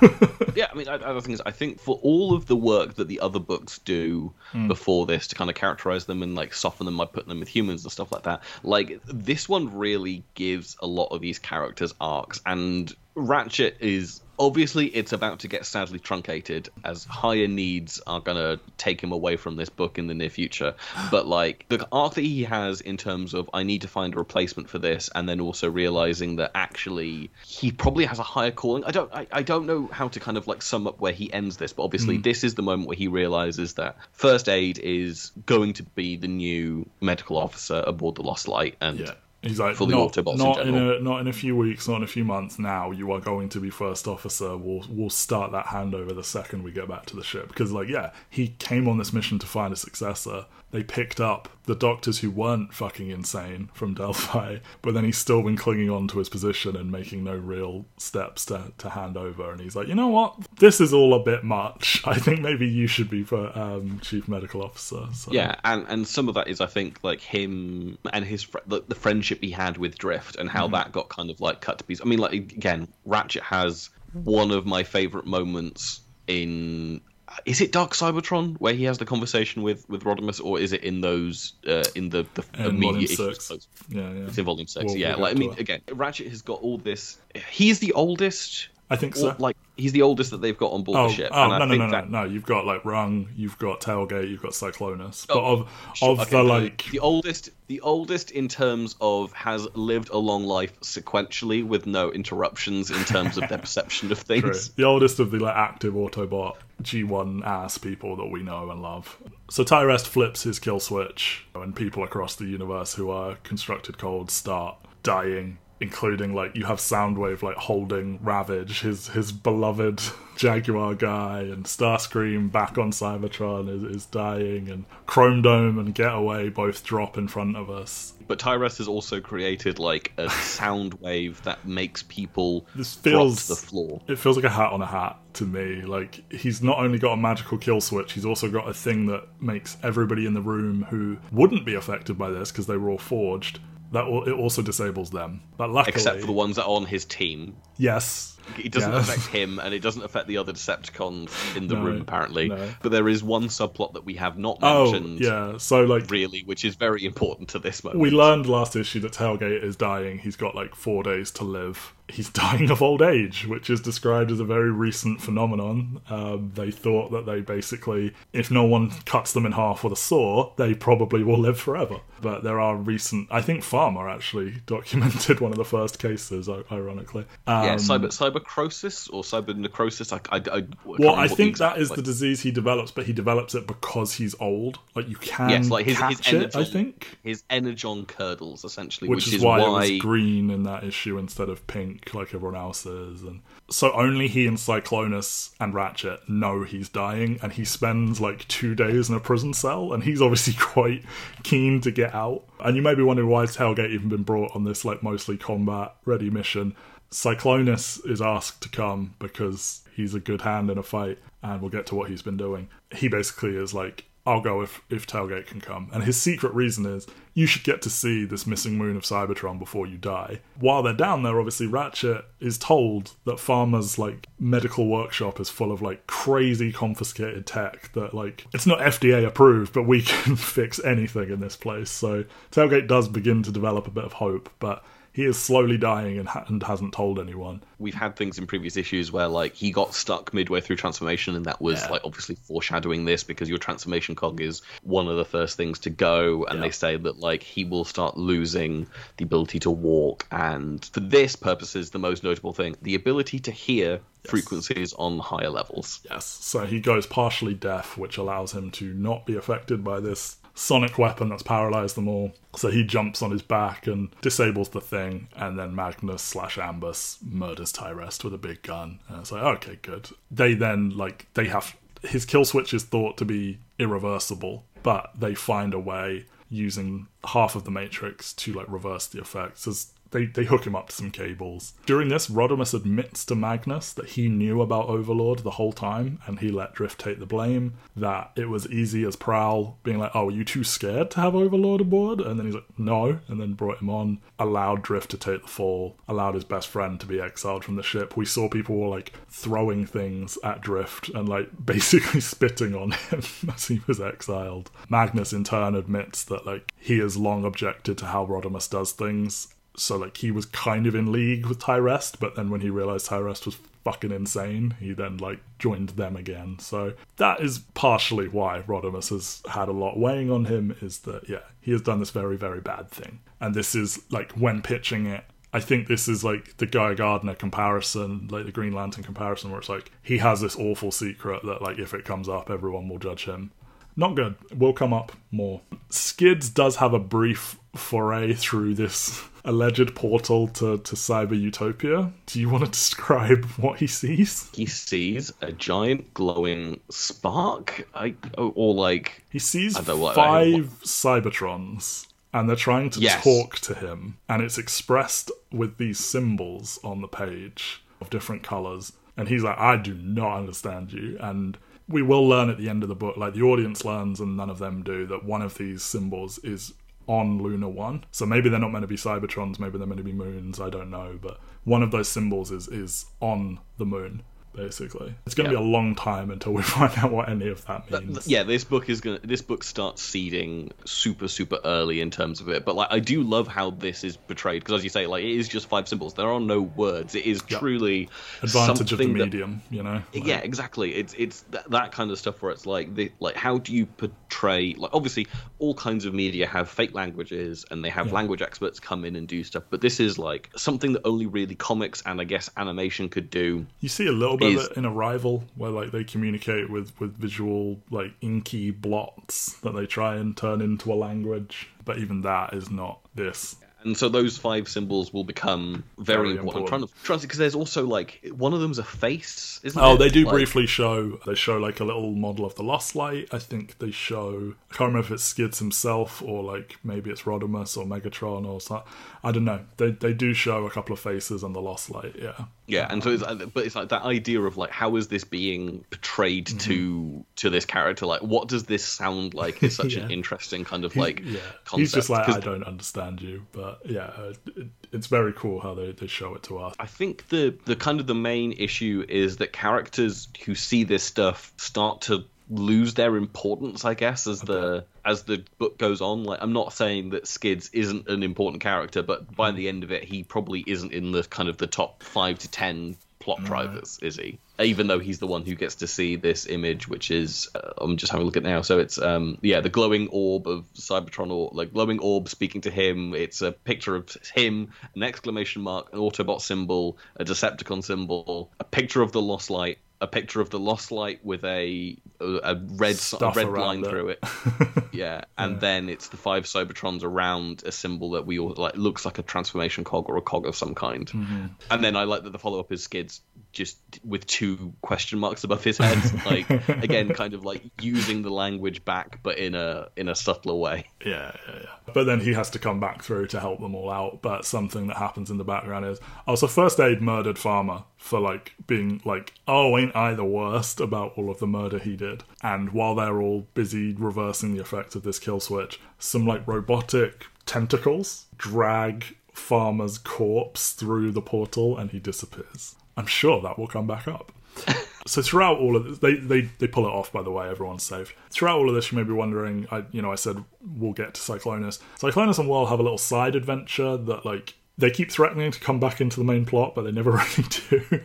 yeah, I mean, think is I think for all of the work that the other books do Hmm. before this to kind of characterize them and like soften them by putting them with humans and stuff like that, like this one really gives a lot of these characters arcs. And Ratchet is obviously it's about to get sadly truncated as higher needs are gonna take him away from this book in the near future. But like the arc that he has in terms of I need to find a replacement for this, and then also realizing that actually he probably has a higher calling. I don't I, I don't know how to kind of like sum up where he ends this, but obviously hmm. this is the moment where he realizes that first aid is going to be the new medical officer aboard the Lost Light, and yeah. He's like the not, Autobots in not in, general. a not in a few weeks, not in a few months. Now you are going to be first officer. We'll we'll start that handover the second we get back to the ship because like yeah, he came on this mission to find a successor. They picked up the doctors who weren't fucking insane from Delphi, but then he's still been clinging on to his position and making no real steps to to hand over. And he's like, you know what, this is all a bit much. I think maybe you should be for um, chief medical officer. So. Yeah, and and some of that is I think like him and his fr- the, the friendship he had with Drift and how that got kind of like cut to pieces. I mean, like again, Ratchet has one of my favorite moments in. Is it Dark Cybertron where he has the conversation with with Rodimus, or is it in those uh, in the the In immediate six. yeah, yeah. It's in volume 6 We'll- yeah. we'll like I mean, again, Ratchet has got all this. He's the oldest I think so. like he's the oldest that they've got on board Oh, the ship. oh and I no, no, no, no, that- no! You've got like Rung, you've got Tailgate, you've got Cyclonus. But Oh, of Sure, of okay, the like, the oldest the oldest in terms of has lived a long life sequentially with no interruptions in terms of their perception of True. things The oldest of the like active Autobot G1 ass people that we know and love. So Tyrest flips his kill switch, and people across the universe who are constructed cold start dying. Including like you have Soundwave like holding Ravage, his his beloved Jaguar guy, and Starscream back on Cybertron is, is dying, and Chrome Dome and Getaway both drop in front of us. but Tyrest has also created like a sound wave that makes people This drop feels to the floor It feels like a hat on a hat to me. Like he's not only got a magical kill switch, he's also got a thing that makes everybody in the room who wouldn't be affected by this because they were all forged. That it also disables them. But luckily, except for the ones that are on his team yes, it doesn't Yeah. affect him and it doesn't affect the other decepticons in the No, room apparently no. but there is one subplot that we have not Oh mentioned yeah. So like really which is very important to this moment we learned last issue that Tailgate is dying. He's got like four days to live. He's dying of old age, which is described as a very recent phenomenon. Um, they thought that they basically, if no one cuts them in half with a saw, they probably will live forever. But there are recent, I think Pharma actually documented one of the first cases, ironically. Um, yeah cyber cybercrosis or cyber necrosis I, I, I, well, I think that is like- the disease he develops, but he develops it because he's old. Like you can Yes, like his- his catch it, I think. his energon curdles essentially which, which, is, why, it was green in that issue instead of pink like everyone else is. and so only he and cyclonus and ratchet know he's dying and he spends like two days in a prison cell and he's obviously quite keen to get out and you may be wondering why tailgate even been brought on this like mostly combat ready mission cyclonus is asked to come because he's a good hand in a fight and we'll get to what he's been doing he basically is like I'll go if, if Tailgate can come. And his secret reason is you should get to see this missing moon of Cybertron before you die. While they're down there, obviously Ratchet is told that Pharma's like medical workshop is full of like crazy confiscated tech that like it's not FDA approved, but we can fix anything in this place. So Tailgate does begin to develop a bit of hope, but he is slowly dying and, ha- and hasn't told anyone. we've had things in previous issues where like he got stuck midway through transformation and that was Yeah. like obviously foreshadowing this because your transformation cog is one of the first things to go and Yeah. they say that like he will start losing the ability to walk and for this purposes the most notable thing the ability to hear frequencies on higher levels Yes, so he goes partially deaf, which allows him to not be affected by this sonic weapon that's paralyzed them all. So he jumps on his back and disables the thing, and then Magnus slash Ambus murders Tyrest with a big gun. And it's like, okay, good. They then like they have his kill switch is thought to be irreversible, but they find a way using half of the matrix to like reverse the effects as they, they hook him up to some cables. During this, Rodimus admits to Magnus that he knew about Overlord the whole time and he let Drift take the blame. That it was easy as Prowl being like, Oh, are you too scared to have Overlord aboard? And then he's like, No, and then brought him on, allowed Drift to take the fall, allowed his best friend to be exiled from the ship. We saw people were like throwing things at Drift and like basically spitting on him as he was exiled. Magnus in turn admits that like he has long objected to how Rodimus does things so like he was kind of in league with Tyrest, but then when he realized Tyrest was fucking insane, he then like joined them again. So that is partially why Rodimus has had a lot weighing on him is that yeah, he has done this very very bad thing. And this is like when pitching it I think this is like the Guy Gardner comparison, like the Green Lantern comparison, where it's like he has this awful secret that, like, if it comes up, everyone will judge him. Not good. Will come up more. Skids does have a brief foray through this alleged portal to, to Cyber Utopia. Do you want to describe what he sees? he sees a giant glowing spark I, or, oh, or like He sees I don't know what- five Cybertrons, and they're trying to Yes. talk to him, and it's expressed with these symbols on the page of different colors. And he's like, I do not understand you. And we will learn at the end of the book, like the audience learns, and none of them do, that one of these symbols is on Luna 1. So maybe they're not meant to be Cybertrons, maybe they're meant to be moons, I don't know. But one of those symbols is, is on the moon basically. It's going to Yeah. be a long time until we find out what any of that means. yeah this book is gonna this book starts seeding super super early in terms of it but like i do love how this is portrayed because as you say like it is just five symbols there are no words it is truly Advantage of the something that- medium, you know? Like, yeah exactly it's it's th- that kind of stuff where it's like the, like how do you portray like obviously all kinds of media have fake languages and they have Yeah. language experts come in and do stuff but this is like something that only really comics and i guess animation could do You see a little bit is- of it in Arrival, where like they communicate with with visual like inky blots that they try and turn into a language, but even that is not this. And so those five symbols will become very, Very important. important. I'm trying to because there's also like one of them's a face, isn't Oh, it? they do Like- briefly show. They show like a little model of the Lost Light. I think they show. I can't remember if it's Skids himself or like maybe it's Rodimus or Megatron or something. I don't know. They they do show a couple of faces on the Lost Light. Yeah. Yeah, and so it's, uh, but it's like that idea of like how is this being portrayed to to this character? Like, what does this sound like? Is such an Mm-hmm. Interesting kind of like yeah. concept. He's just like 'Cause I don't understand you, but yeah, uh, it, it's very cool how they, they show it to us. I think the the kind of the main issue is that characters who see this stuff start to lose their importance i guess as the as the book goes on like i'm not saying that skids isn't an important character but by the end of it he probably isn't in the kind of the top 5 to 10 plot drivers is he? Even though he's the one who gets to see this image which is uh, i'm just having a look at now. So it's um yeah the glowing orb of cybertron or like glowing orb speaking to him. It's a picture of him an exclamation mark an autobot symbol a decepticon symbol a picture of the lost light a picture of the lost light with a a, red Stuff red line it. through it yeah and then it's the five cybertrons around a symbol that we all like looks like a transformation cog or a cog of some kind Mm-hmm. and then i like that the follow-up is skids just with two question marks above his head like again kind of like using the language back but in a in a subtler way Yeah, yeah, yeah. But then he has to come back through to help them all out. But something that happens in the background is, oh, so First Aid murdered Pharma for like being like, oh, ain't I the worst about all of the murder he did? And while they're all busy reversing the effects of this kill switch, some like robotic tentacles drag Pharma's corpse through the portal and he disappears. I'm sure that will come back up. So throughout all of this, they, they they pull it off. By the way, everyone's safe. Throughout all of this, you may be wondering. I you know I said we'll get to Cyclonus. Cyclonus and Whirl have a little side adventure that like they keep threatening to come back into the main plot, but they never really do.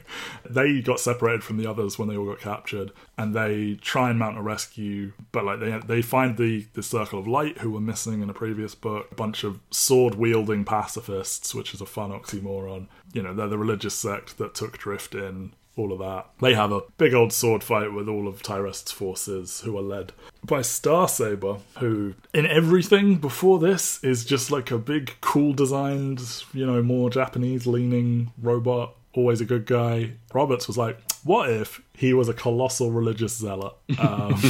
they got separated from the others when they all got captured, and they try and mount a rescue. But like they they find the the Circle of Light who were missing in a previous book. A bunch of sword wielding pacifists, which is a fun oxymoron. You know they're the religious sect that took Drift in all of that. They have a big old sword fight with all of Tyrest's forces, who are led by Starsaber, who, in everything before this, is just like a big, cool designed, you know, more Japanese leaning robot, always a good guy. Roberts was like, what if he was a colossal religious zealot? Um,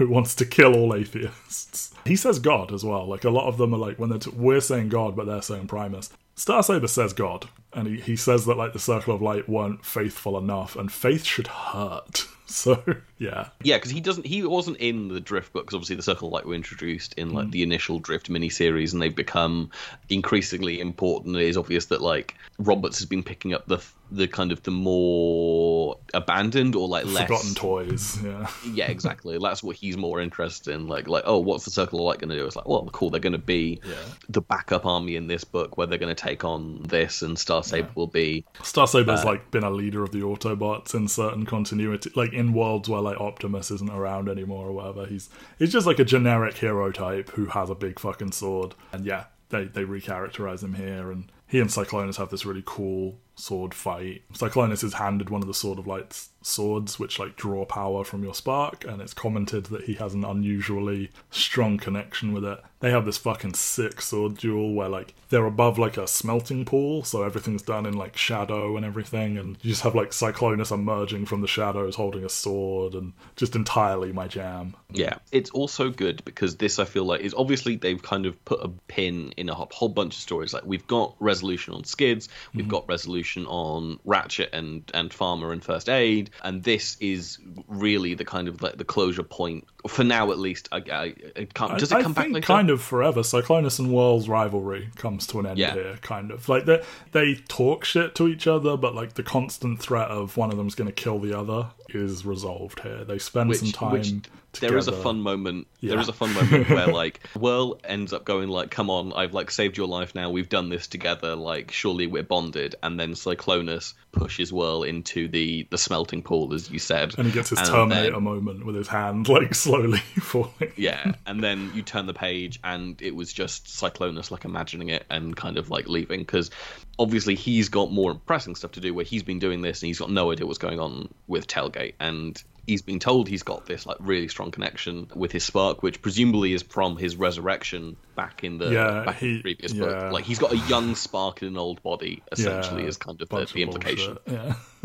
who wants to kill all atheists. He says God as well. Like a lot of them are like when they're t- we're saying God, but they're saying Primus. Starsaber says God, and he, he says that like the Circle of Light weren't faithful enough, and faith should hurt. So yeah, Yeah, because he doesn't. He wasn't in the Drift books. Obviously, the Circle of Light were introduced in Mm. like the initial Drift miniseries, and they've become increasingly important. It is obvious that like Roberts has been picking up the the kind of the more abandoned or like less forgotten toys. Yeah, yeah, exactly. That's what he's more interested in. Like, like, oh, what's the Circle of Light going to do? It's like, well, cool. They're going to be the backup army in this book, where they're going to take on this, and Star Saber will be. Starsaber's like been a leader of the Autobots in certain continuity, like in worlds where like Optimus isn't around anymore or whatever. He's he's just like a generic hero type who has a big fucking sword, and yeah, they they recharacterize him here, and he and Cyclonus have this really cool sword fight. Cyclonus is handed one of the Sword of Light's swords, which like draw power from your spark, and it's commented that he has an unusually strong connection with it. They have this fucking sick sword duel where like they're above like a smelting pool, so everything's done in like shadow and everything, and you just have like Cyclonus emerging from the shadows holding a sword, and just entirely my jam. Yeah, it's also good because this I feel like is obviously they've kind of put a pin in a whole whole bunch of stories. Like we've got resolution on skids, we've mm-hmm. got resolution on Ratchet and and Pharma and First Aid, and this is really the kind of like the closure point for now, at least. I, I, it can't, does it I come back think later? kind of forever. Cyclonus and Whirl's rivalry comes to an end Yeah. here, kind of. Like they they talk shit to each other, but like the constant threat of one of them's going to kill the other is resolved here. They spend some time. which there is a fun moment. There Yeah. is a fun moment where like Whirl ends up going like, "Come on, I've like saved your life now. We've done this together. Like, surely we're bonded." And then Cyclonus pushes Whirl into the the smelting pool, as you said, And he gets his And Terminator then- moment with his hand like slowly falling. yeah, and then you turn the page, and it was just Cyclonus like imagining it and kind of like leaving because obviously he's got more pressing stuff to do where he's been doing this and he's got no idea what's going on with Tailgate and. He's been told he's got this like really strong connection with his spark, which presumably is from his resurrection back in the, Yeah, back in the previous yeah. book. Like he's got a young spark in an old body, essentially, Yeah, is kind of the, the implication. Yeah.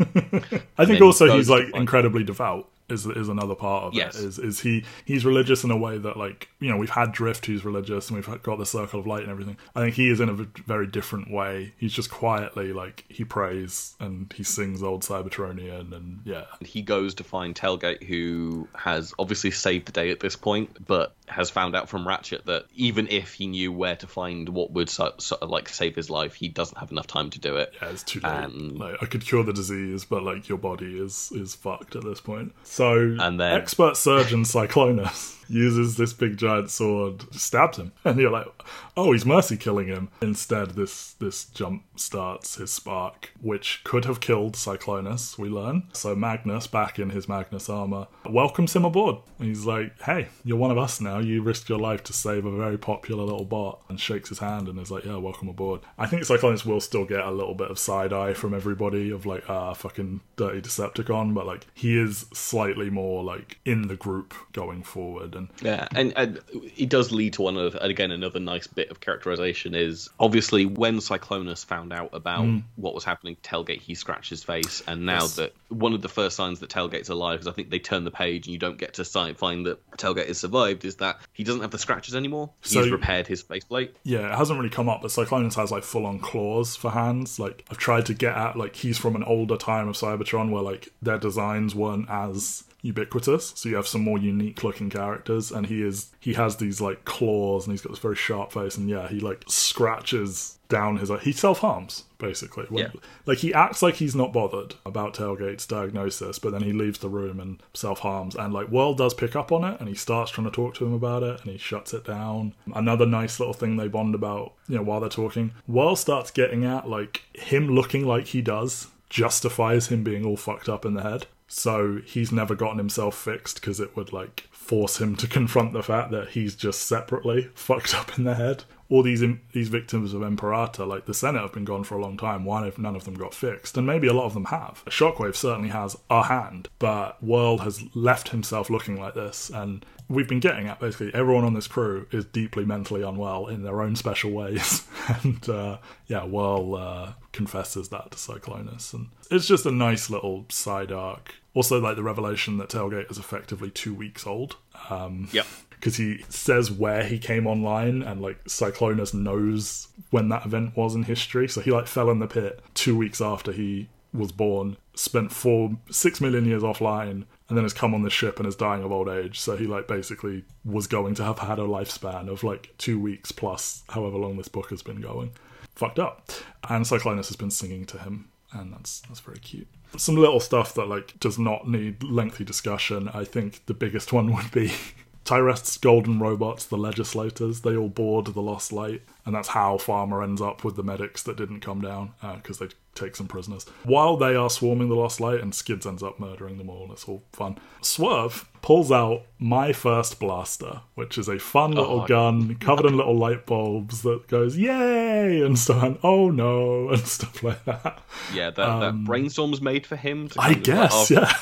I think also he's like incredibly devout. Is, is another part of Yes. it. Is is he he's religious in a way that like you know we've had Drift who's religious and we've got the Circle of Light and everything. I think he is in a v- very different way. He's just quietly like he prays and he sings old Cybertronian and yeah he goes to find Tailgate, who has obviously saved the day at this point, but has found out from Ratchet that even if he knew where to find what would so, so, like save his life, he doesn't have enough time to do it. yeah it's too late. And- like I could cure the disease, but like your body is is fucked at this point. So And then- expert surgeon Cyclonus uses this big giant sword, stabs him, and you're like, oh, he's mercy killing him. Instead, this this jump starts his spark, which could have killed Cyclonus. We learn. So Magnus, back in his Magnus armor, welcomes him aboard. He's like, hey, you're one of us now. You risked your life to save a very popular little bot, and shakes his hand and is like, yeah, welcome aboard. I think Cyclonus will still get a little bit of side eye from everybody of like, ah, fucking dirty Decepticon, but like he is slightly more like in the group going forward. And Yeah, and, and it does lead to one of again another nice bit of characterization is obviously when Cyclonus found out about mm. what was happening to Tailgate, he scratched his face, and now Yes. that one of the first signs that Tailgate's alive, because I think they turn the page and you don't get to find that Tailgate has survived, is that he doesn't have the scratches anymore. So- He's repaired his faceplate. yeah, it hasn't really come up, but Cyclonus has like full on claws for hands. Like I've tried to get at like he's from an older time of Cybertron where like their designs weren't as ubiquitous so you have some more unique looking characters and he is he has these like claws and he's got this very sharp face and yeah he like scratches down his like he self-harms basically. When- Yeah. like he acts like he's not bothered about tailgate's diagnosis but then he leaves the room and self-harms and like Whirl does pick up on it and he starts trying to talk to him about it and he shuts it down. Another nice little thing they bond about you know while they're talking Whirl starts getting at like him looking like he does justifies him being all fucked up in the head so he's never gotten himself fixed because it would like force him to confront the fact that he's just separately fucked up in the head. All these these victims of Empurata, like the Senate, have been gone for a long time. Why have none of them got fixed? And maybe a lot of them have. Shockwave certainly has a hand, but Whirl has left himself looking like this, and we've been getting at basically everyone on this crew is deeply mentally unwell in their own special ways, and uh, yeah, Whirl uh, confesses that to Cyclonus, and it's just a nice little side arc. Also, like the revelation that Tailgate is effectively two weeks old. Um, Yep. Because he says where he came online and like Cyclonus knows when that event was in history. So he like fell in the pit two weeks after he was born, spent four six million years offline, and then has come on the ship and is dying of old age. So he like basically was going to have had a lifespan of like two weeks plus however long this book has been going. Fucked up. And Cyclonus has been singing to him and that's that's very cute. Some little stuff that like does not need lengthy discussion. I think the biggest one would be Tyrest's golden robots, the legislators. They all board the Lost Light, and that's how Pharma ends up with the medics that didn't come down because they take some prisoners. While they are swarming the Lost Light, and Skids ends up murdering them all. It's all fun. Swerve pulls out my first blaster, which is a fun little Oh, gun covered in little light bulbs that goes yay and stuff, and oh no and stuff like that. Yeah, that, that brainstorm's made for him. To Um, I of, like, guess, yeah.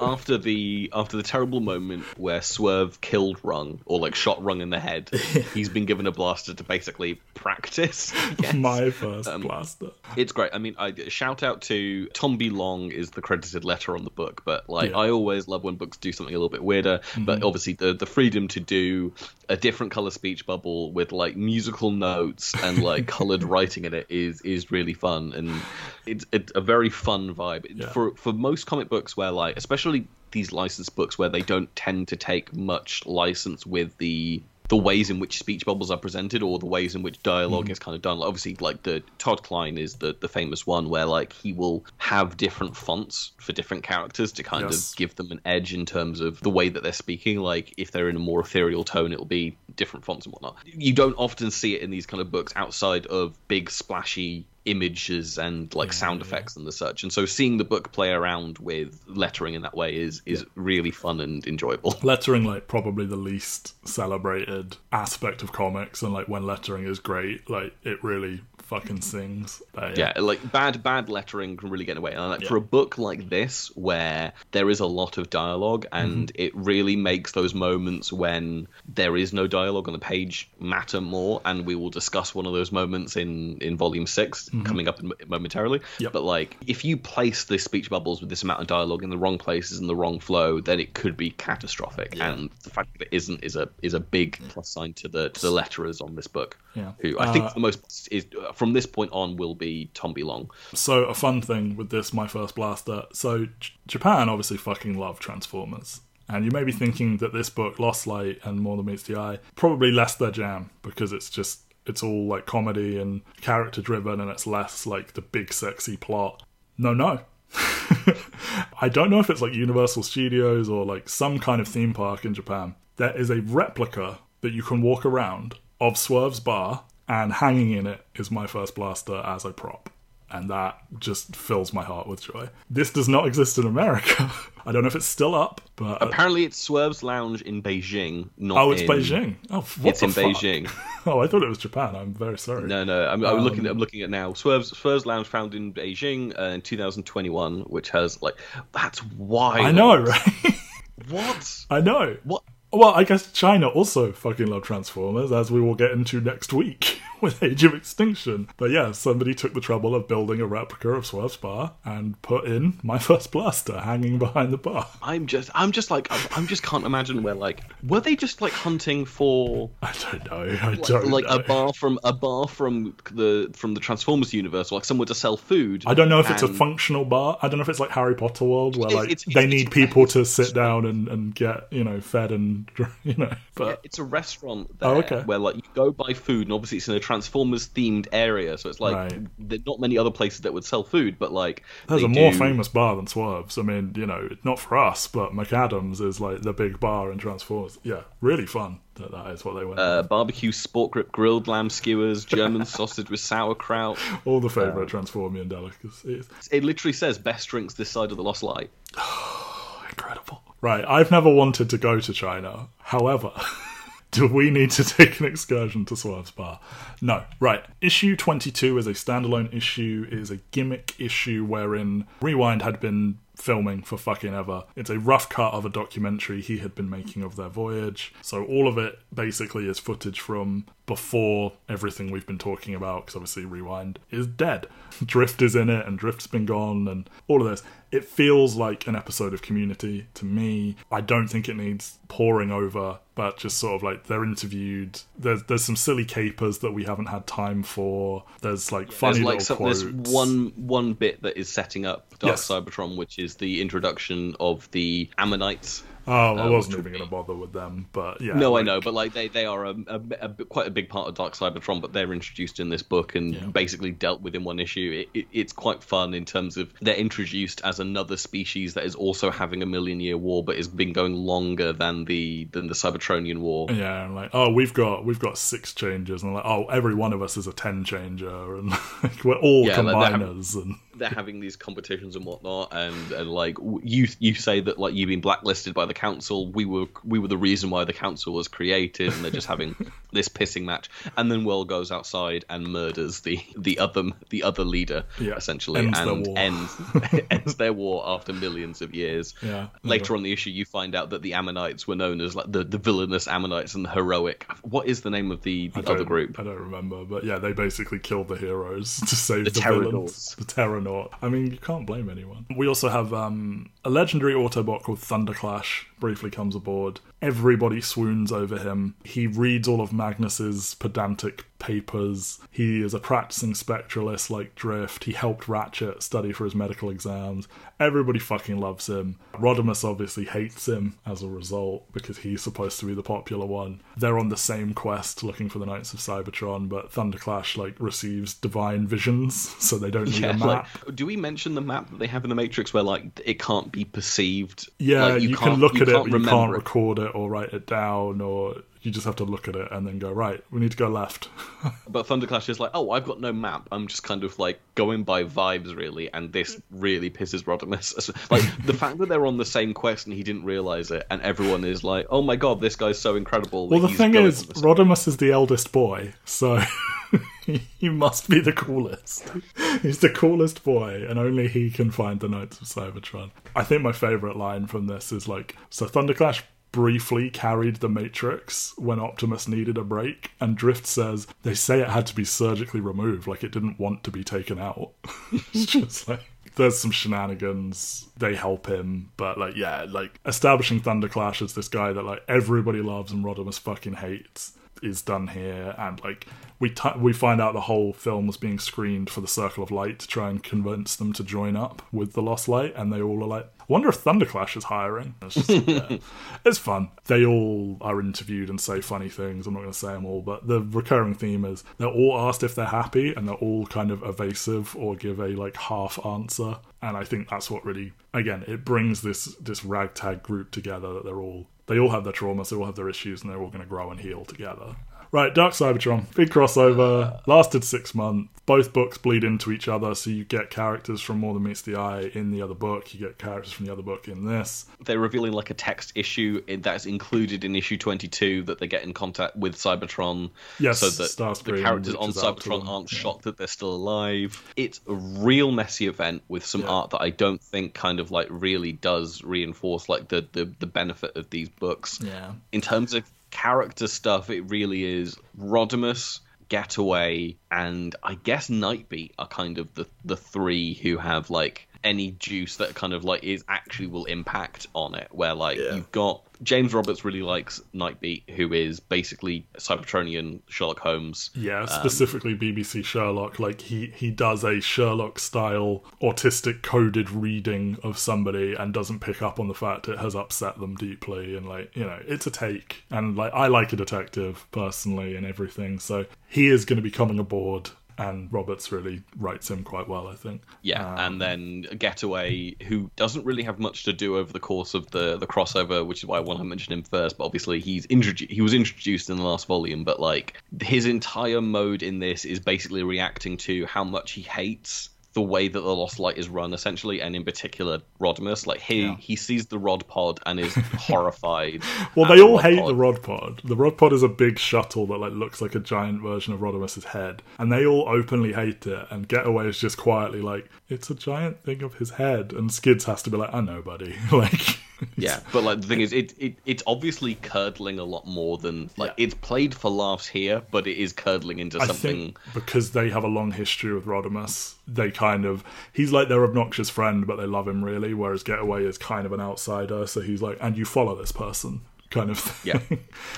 After the after the terrible moment where Swerve killed Rung or like shot Rung in the head, he's been given a blaster to basically practice. My first Um, blaster. It's great. I mean, I shout out to Tom B. Long is the credited letter on the book, but like Yeah. Mm-hmm. I always love when books do something a little bit weirder. But obviously, the the freedom to do a different color speech bubble with like musical notes and like colored writing in it is is really fun. And it's, it's a very fun vibe Yeah. for for most comic books where like especially these licensed books where they don't tend to take much license with the the ways in which speech bubbles are presented or the ways in which dialog Mm-hmm. is kind of done. Like, obviously, like the Todd Klein is the the famous one where like he will have different fonts for different characters to kind Yes. of give them an edge in terms of the way that they're speaking. Like if they're in a more ethereal tone, it'll be different fonts and whatnot. You don't often see it in these kind of books outside of big splashy images and like sound effects and the such. And so seeing the book play around with lettering in that way is is really fun and enjoyable. lettering like probably the least celebrated aspect of comics and like when lettering is great like it really fucking sings But, Yeah, like bad bad lettering can really get in the way. And like Yeah. for a book like this, where there is a lot of dialogue, and Mm-hmm. it really makes those moments when there is no dialogue on the page matter more. And we will discuss one of those moments in in volume 6 coming up momentarily. Mm-hmm. Yep. But like, if you place the speech bubbles with this amount of dialogue in the wrong places and the wrong flow, then it could be catastrophic. And the fact that it isn't is a is a big plus sign to the to the letterers on this book. Yeah. Who I think Uh, for the most is from this point on will be Tom B. Long. so a fun thing with this my first blaster so J- japan obviously fucking love transformers and you may be thinking that this book lost light and more than meets the eye probably less their jam because it's just it's all like comedy and character driven and it's less like the big sexy plot no no I don't know if it's like Universal Studios or like some kind of theme park in Japan. There is a replica that you can walk around of Swerve's bar, and hanging in it is my first blaster as a prop. And that just fills my heart with joy. This does not exist in America. I don't know if it's still up, but Apparently, it's Swerve's Lounge in Beijing. Not oh, it's in- Beijing. Oh, what It's in fuck? Beijing. Oh, I thought it was Japan. I'm very sorry. No, no. I'm, I'm looking. Um, At, I'm looking at now. Swerve's Swerve's Lounge found in Beijing uh, in 2021, which has like that's why I know, right? What? I know. What? Well, I guess China also fucking love Transformers, as we will get into next week with Age of Extinction. But yeah, somebody took the trouble of building a replica of Swerve's bar and put in my first blaster hanging behind the bar. I'm just. I'm just like. I'm, I'm just can't imagine where like were they just like hunting for I don't know. I don't like know. a bar from a bar from the from the Transformers universe, like somewhere to sell food. I don't know if it's a functional bar. I don't know if it's like Harry Potter World, where It's- like it's- they it's- need it's- people to sit down and, and get you know fed and you know. But It's a restaurant there Oh, okay. where like you go buy food, and obviously it's in a Transformers themed area, so it's like Right. there's not many other places that would sell food, but like There's a more famous bar than Swerve's. I mean, you know, not for us, but Maccadam's is like the big bar in Transformers. Yeah, really fun that that is what they went. uh, barbecue sport grip grilled lamb skewers, German sausage with sauerkraut. All the favourite Transformian delicacies. It literally says best drinks this side of the lost light. Incredible. Right, I've never wanted to go to China. However, do we need to take an excursion to Swerve's Bar? No. Right. Issue 22 is a standalone issue, is a gimmick issue wherein Rewind had been filming for fucking ever. It's a rough cut of a documentary he had been making of their voyage. So all of it basically is footage from before everything we've been talking about, because obviously Rewind is dead. Drift is in it, and Drift's been gone, and all of this. It feels like an episode of Community to me. I don't think it needs pouring over, but just sort of like they're interviewed. There's there's some silly capers that we haven't had time for. There's like funny There's like little some, there's one one bit that is setting up Dark Yes. Cybertron, which is the introduction of the Ammonites. Oh, I uh, wasn't even going to bother with them, but yeah. No, I know, but like they, they are a, a, a quite a big part of Dark Cybertron, but they're introduced in this book and Yeah. basically dealt with in one issue. It, it, it's quite fun in terms of they're introduced as another species that is also having a million year war, but has been going longer than the than the Cybertronian war. Yeah, and like, oh, we've got we've got six changes, and like, oh, every one of us is a ten changer, and like, we're all Yeah, like, combiners, and They're having these competitions and whatnot, and, and like you you say that like you've been blacklisted by the council. We were we were the reason why the council was created, and they're just having this pissing match. And then Will goes outside and murders the the other the other leader Yeah, essentially, ends and ends ends their war after millions of years. Yeah, Later on the issue, you find out that the Ammonites were known as like the, the villainous Ammonites and the heroic. What is the name of the, the other group? I don't remember, but yeah, they basically killed the heroes to save the, The villains. The Terranaut. I mean, you can't blame anyone. We also have um, a legendary Autobot called Thunderclash. Briefly comes aboard. Everybody swoons over him. He reads all of Magnus's pedantic papers. He is a practicing spectralist like Drift. He helped Ratchet study for his medical exams. Everybody fucking loves him. Rodimus obviously hates him as a result because he's supposed to be the popular one. They're on the same quest looking for the Knights of Cybertron, but Thunderclash like receives divine visions, so they don't need Yeah, a map. like, do we mention the map that they have in the Matrix where like it can't be perceived? Yeah, like, you, can can't- look you at it, but you can't record it. It or write it down, or you just have to look at it and then go, right, we need to go left. But Thunderclash is like, oh, I've got no map. I'm just kind of like going by vibes, really, and this really pisses Rodimus. Like the fact that they're on the same quest and he didn't realize it, and everyone is like, oh my god, this guy's so incredible. well, the thing is, Rodimus is the eldest boy, so he must be the coolest. He's the coolest boy, and only he can find the notes of Cybertron. I think my favorite line from this is like, so Thunderclash briefly carried the Matrix when Optimus needed a break, and Drift says they say it had to be surgically removed, like it didn't want to be taken out. it's just like there's some shenanigans. They help him, but like yeah, like establishing Thunderclash as this guy that like everybody loves and Rodimus fucking hates is done here, and like we t- we find out the whole film was being screened for the Circle of Light to try and convince them to join up with the Lost Light, and they all are like, I wonder if Thunderclash is hiring. It's, just, yeah. it's fun. They all are interviewed and say funny things. I'm not going to say them all, but the recurring theme is they're all asked if they're happy, and they're all kind of evasive or give a like half answer. And I think that's what really, again, it brings this this ragtag group together that they're all they all have their traumas, they all have their issues, and they're all going to grow and heal together. Right, Dark Cybertron, big crossover, lasted six months. Both books bleed into each other, so you get characters from More Than Meets the Eye in the other book, you get characters from the other book in this. they're revealing like a text issue that's included in issue 22 that they get in contact with Cybertron Yes, so that the characters on reaches out to Cybertron aren't yeah. shocked that they're still alive. It's a real messy event with some Yeah. art that I don't think kind of like really does reinforce like the the, the benefit of these books. Yeah. In terms of character stuff, it really is Rodimus, Getaway, and I guess Nightbeat are kind of the the three who have like any juice that kind of like is actually will impact on it. Where like Yeah. you've got James Roberts really likes Nightbeat, who is basically Cybertronian Sherlock Holmes. Yeah, Um, specifically BBC Sherlock. Like he he does a Sherlock style autistic coded reading of somebody and doesn't pick up on the fact it has upset them deeply and like you know it's a take and like I like a detective personally and everything. So he is going to be coming aboard. And Roberts really writes him quite well, I think. Yeah, Um, and then Getaway, who doesn't really have much to do over the course of the the crossover, which is why I want to mention him first. But obviously, he's introduced. He was introduced in the last volume, but like his entire mode in this is basically reacting to how much he hates the way that the Lost Light is run, essentially, and in particular Rodimus. Like he Yeah. he sees the Rod Pod and is horrified. Well, they the all hate Pod. the Rod Pod. The Rod Pod is a big shuttle that like looks like a giant version of Rodimus's head, and they all openly hate it. And Getaway is just quietly like, "It's a giant thing of his head," and Skids has to be like, "I know, buddy." like, Yeah, but like the thing is, it, it it's obviously curdling a lot more than like Yeah. it's played for laughs here, but it is curdling into I something. because they have a long history with Rodimus, they kind of he's like their obnoxious friend, but they love him really. Whereas Getaway is kind of an outsider, so he's like, "And you follow this person." Kind of Yeah.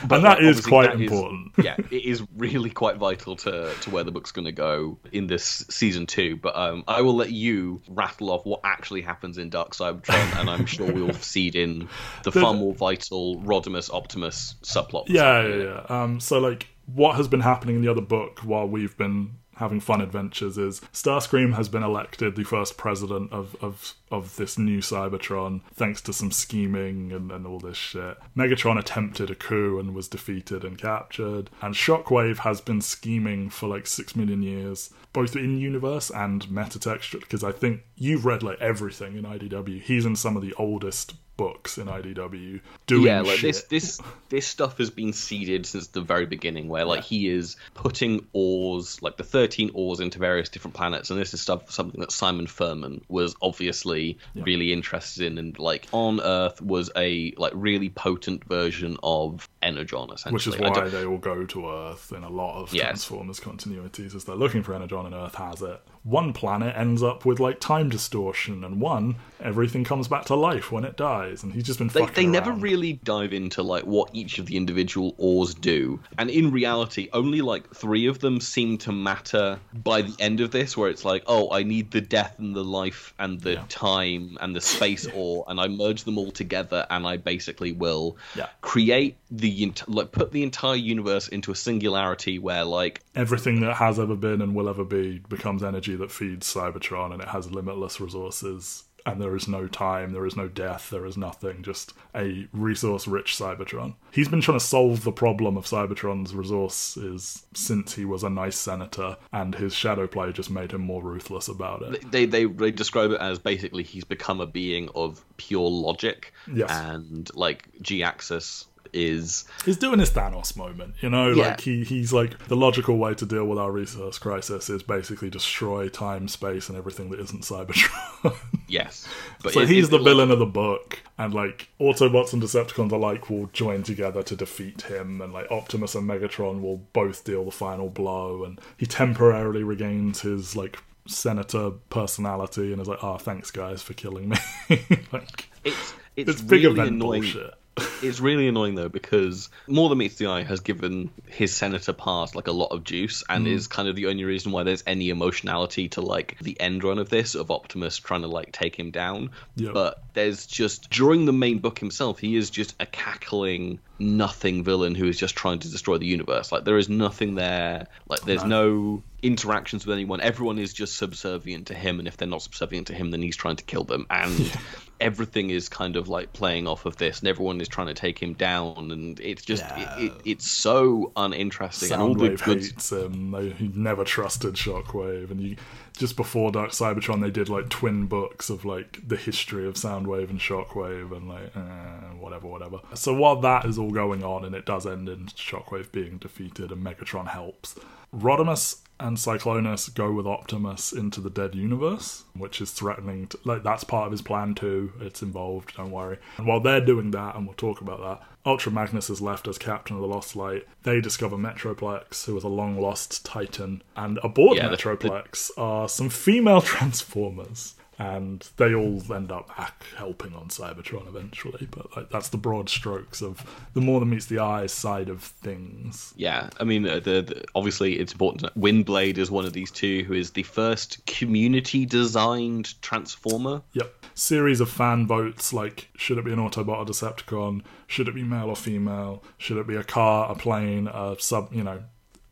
But and that is quite that is- important. yeah, it is really quite vital to, to where the book's going to go in this season two. But um, I will let you rattle off what actually happens in Dark Cybertron, and I'm sure we'll feed in the far more vital Rodimus Optimus subplot. Yeah, yeah, yeah. Um, so like, what has been happening in the other book while we've been having fun adventures is Starscream has been elected the first president of of of this new Cybertron thanks to some scheming and, and all this shit. Megatron attempted a coup and was defeated and captured, and Shockwave has been scheming for like six million years, both in universe and metatext. Because I think you've read like everything in IDW. He's in some of the oldest books in IDW doing yeah, like shit. this this this stuff has been seeded since the very beginning, where like he is putting ores, like the thirteen ores, into various different planets, and this is stuff something that Simon Furman was obviously really interested in, and like on Earth was a like really potent version of Energon, essentially. Which is why they all go to Earth in a lot of Yes. Transformers continuities, as they're looking for Energon and Earth has it. One planet ends up with like time distortion, and one everything comes back to life when it dies, and he's just been they, fucking they never really dive into like what each of the individual ores do and in reality only like three of them seem to matter by the end of this where it's like oh i need the death and the life and the Yeah. time and the space ore and i merge them all together and i basically will Yeah. create the like put the entire universe into a singularity where like everything that has ever been and will ever be becomes energy that feeds Cybertron, and it has limitless resources. And there is no time, there is no death, there is nothing, just a resource rich Cybertron. He's been trying to solve the problem of Cybertron's resources since he was a nice senator, and his shadow play just made him more ruthless about it. they, they they describe it as basically he's become a being of pure logic Yes. and like g-axis is He's doing his Thanos moment, you know, Yeah. like he, he's like the logical way to deal with our resource crisis is basically destroy time, space, and everything that isn't Cybertron. yes but So it- he's it- the like- villain of the book, and like Autobots and Decepticons alike will join together to defeat him, and like Optimus and Megatron will both deal the final blow, and he temporarily regains his like senator personality, and is like, "Oh, thanks guys for killing me." like it's it's, it's really event annoying bullshit. It's really annoying though because more than meets the eye has given his senator past like a lot of juice and Mm. is kind of the only reason why there's any emotionality to like the end run of this of optimus trying to like take him down Yeah. but there's just during the main book himself he is just a cackling nothing villain who is just trying to destroy the universe like there is nothing there like there's no interactions with anyone everyone is just subservient to him and if they're not subservient to him then he's trying to kill them and everything is kind of like playing off of this and everyone is trying to take him down and it's just it, it, it's so uninteresting and all the Soundwave good hates him. They, he never trusted Shockwave, and you just before Dark Cybertron, they did like twin books of like the history of Soundwave and Shockwave, and like eh, whatever, whatever. So while that is all going on, and it does end in Shockwave being defeated, and Megatron helps, Rodimus and Cyclonus go with Optimus into the dead universe, which is threatening. To, like that's part of his plan too. It's involved. Don't worry. And while they're doing that, and we'll talk about that, Ultra Magnus is left as captain of the Lost Light. They discover Metroplex, who was a long lost Titan, and aboard Yeah, the- Metroplex are some female Transformers. And they all end up helping on Cybertron eventually, but like that's the broad strokes of the more than meets the eye side of things. yeah i mean uh, the, the obviously it's important windblade is one of these two who is the first community designed transformer Yep. Series of fan votes like should it be an Autobot or Decepticon? Should it be male or female? Should it be a car, a plane, a sub? You know,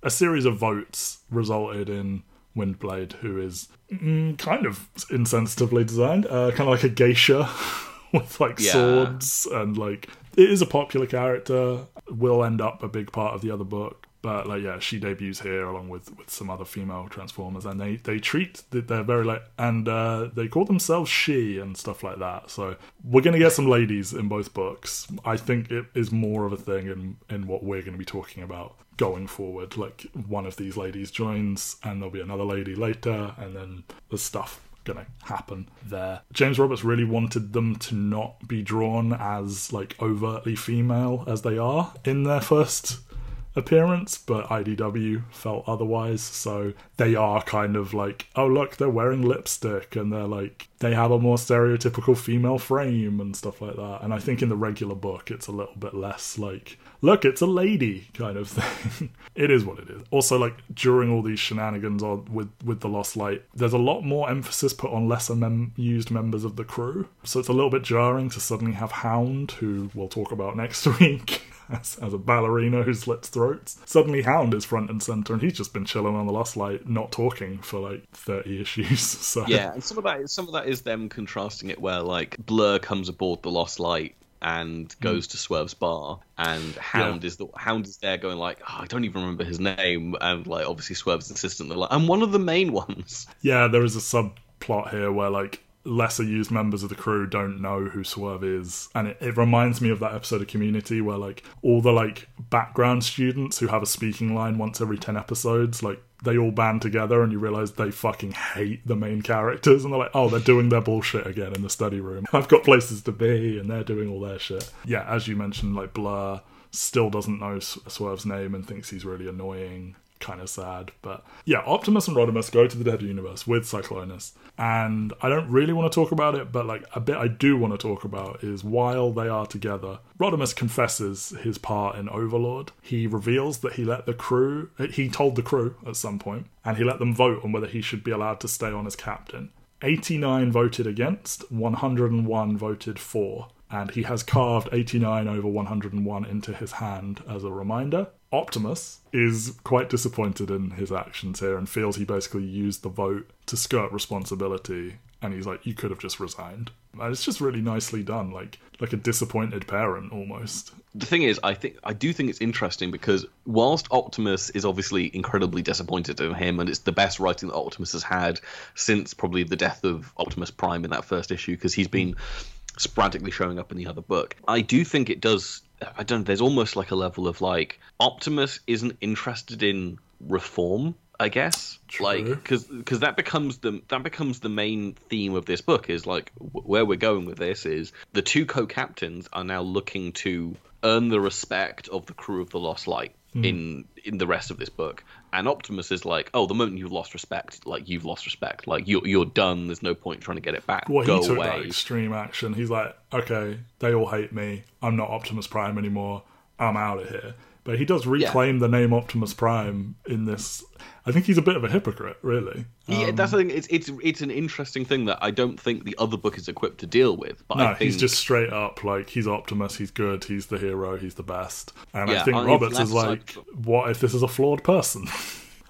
a series of votes resulted in Windblade, who is mm, kind of insensitively designed, uh, kind of like a geisha with like Yeah. swords and like it is a popular character. Will end up a big part of the other book. But like yeah, she debuts here along with, with some other female Transformers, and they they treat they're very like and uh, they call themselves she and stuff like that. So we're gonna get some ladies in both books. I think it is more of a thing in in what we're gonna be talking about going forward. Like one of these ladies joins, and there'll be another lady later, and then the stuff gonna happen there. James Roberts really wanted them to not be drawn as like overtly female as they are in their first appearance, but IDW felt otherwise. So they are kind of like, oh look, they're wearing lipstick and they're like they have a more stereotypical female frame and stuff like that. And I think in the regular book it's a little bit less like look, it's a lady kind of thing. it is what it is. Also, like during all these shenanigans on with with the Lost Light, there's a lot more emphasis put on lesser mem- used members of the crew. So it's a little bit jarring to suddenly have Hound, who we'll talk about next week. As, as a ballerina who slits throats. Suddenly, Hound is front and center, and he's just been chilling on the Lost Light, not talking for like thirty issues. So Yeah, and some of that some of that is them contrasting it where like Blur comes aboard the Lost Light and hmm. goes to Swerve's bar, and Hound is the Hound is there going like, oh, I don't even remember his name, and like obviously Swerve's assistant. They're like, I'm one of the main ones. yeah, there is a subplot here where like lesser used members of the crew don't know who Swerve is. And it, it reminds me of that episode of Community where like all the like background students who have a speaking line once every 10 episodes, like they all band together and you realize they fucking hate the main characters and they're like, oh, they're doing their bullshit again in the study room. I've got places to be and they're doing all their shit. Yeah, as you mentioned, like Blur, still doesn't know Swerve's name and thinks he's really annoying. Kind of sad, but yeah, Optimus and Rodimus go to the Dead Universe with Cyclonus, and I don't really want to talk about it, but like a bit I do want to talk about is while they are together, Rodimus confesses his part in Overlord. He reveals that he let the crew, he told the crew at some point, and he let them vote on whether he should be allowed to stay on as captain. 89 voted against, 101 voted for, and he has carved 89 over 101 into his hand as a reminder. Optimus is quite disappointed in his actions here and feels he basically used the vote to skirt responsibility and he's like you could have just resigned. And it's just really nicely done like like a disappointed parent almost. the thing is, I think I do think it's interesting because whilst Optimus is obviously incredibly disappointed in him, and it's the best writing that Optimus has had since probably the death of Optimus Prime in that first issue, because he's been sporadically showing up in the other book. I do think it does. I don't. There's almost like a level of like Optimus isn't interested in reform. I guess, True. like, because because that becomes the that becomes the main theme of this book is like w- where we're going with this is the two co-captains are now looking to earn the respect of the crew of the Lost Light Hmm. in in the rest of this book. And Optimus is like, oh, the moment you've lost respect, like you've lost respect, like you're you're done. There's no point trying to get it back. Well, Go he took that extreme action. He's like, okay, they all hate me. I'm not Optimus Prime anymore. I'm out of here. But he does reclaim the name Optimus Prime in this. I think he's a bit of a hypocrite, really. Yeah, um, that's the thing. It's it's it's an interesting thing that I don't think the other book is equipped to deal with. But No, I think he's just straight up like he's Optimus. He's good. He's the hero. He's the best. And I Yeah, think I've Roberts is like, what if this is a flawed person?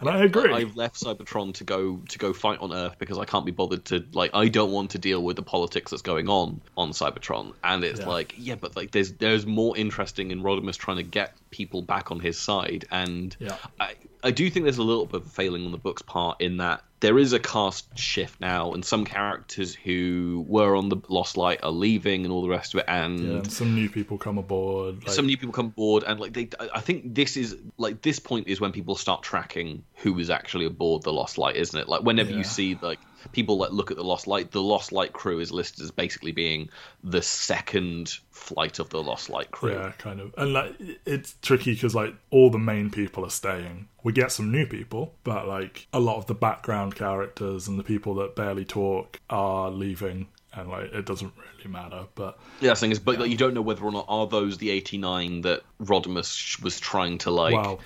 and I agree. I've left Cybertron to go to go fight on Earth because I can't be bothered to like I don't want to deal with the politics that's going on on Cybertron. And it's Yeah. like yeah, but like there's there's more interesting in Rodimus trying to get people back on his side. And Yeah. I I do think there's a little bit of a failing on the book's part in that there is a cast shift now, and some characters who were on the Lost Light are leaving, and all the rest of it. And yeah, and some new people come aboard. Like, some new people come aboard and like they i think this is like this point is when people start tracking who is actually aboard the lost light isn't it like whenever Yeah. you see like people like look at the lost light the lost light crew is listed as basically being the second flight of the lost light crew Yeah, kind of. And like it's tricky because like all the main people are staying. We get some new people, but like a lot of the background characters and the people that barely talk are leaving, and like it doesn't really matter. But yeah the thing is but like, you don't know whether or not are those the 89 that rodimus was trying to like wow,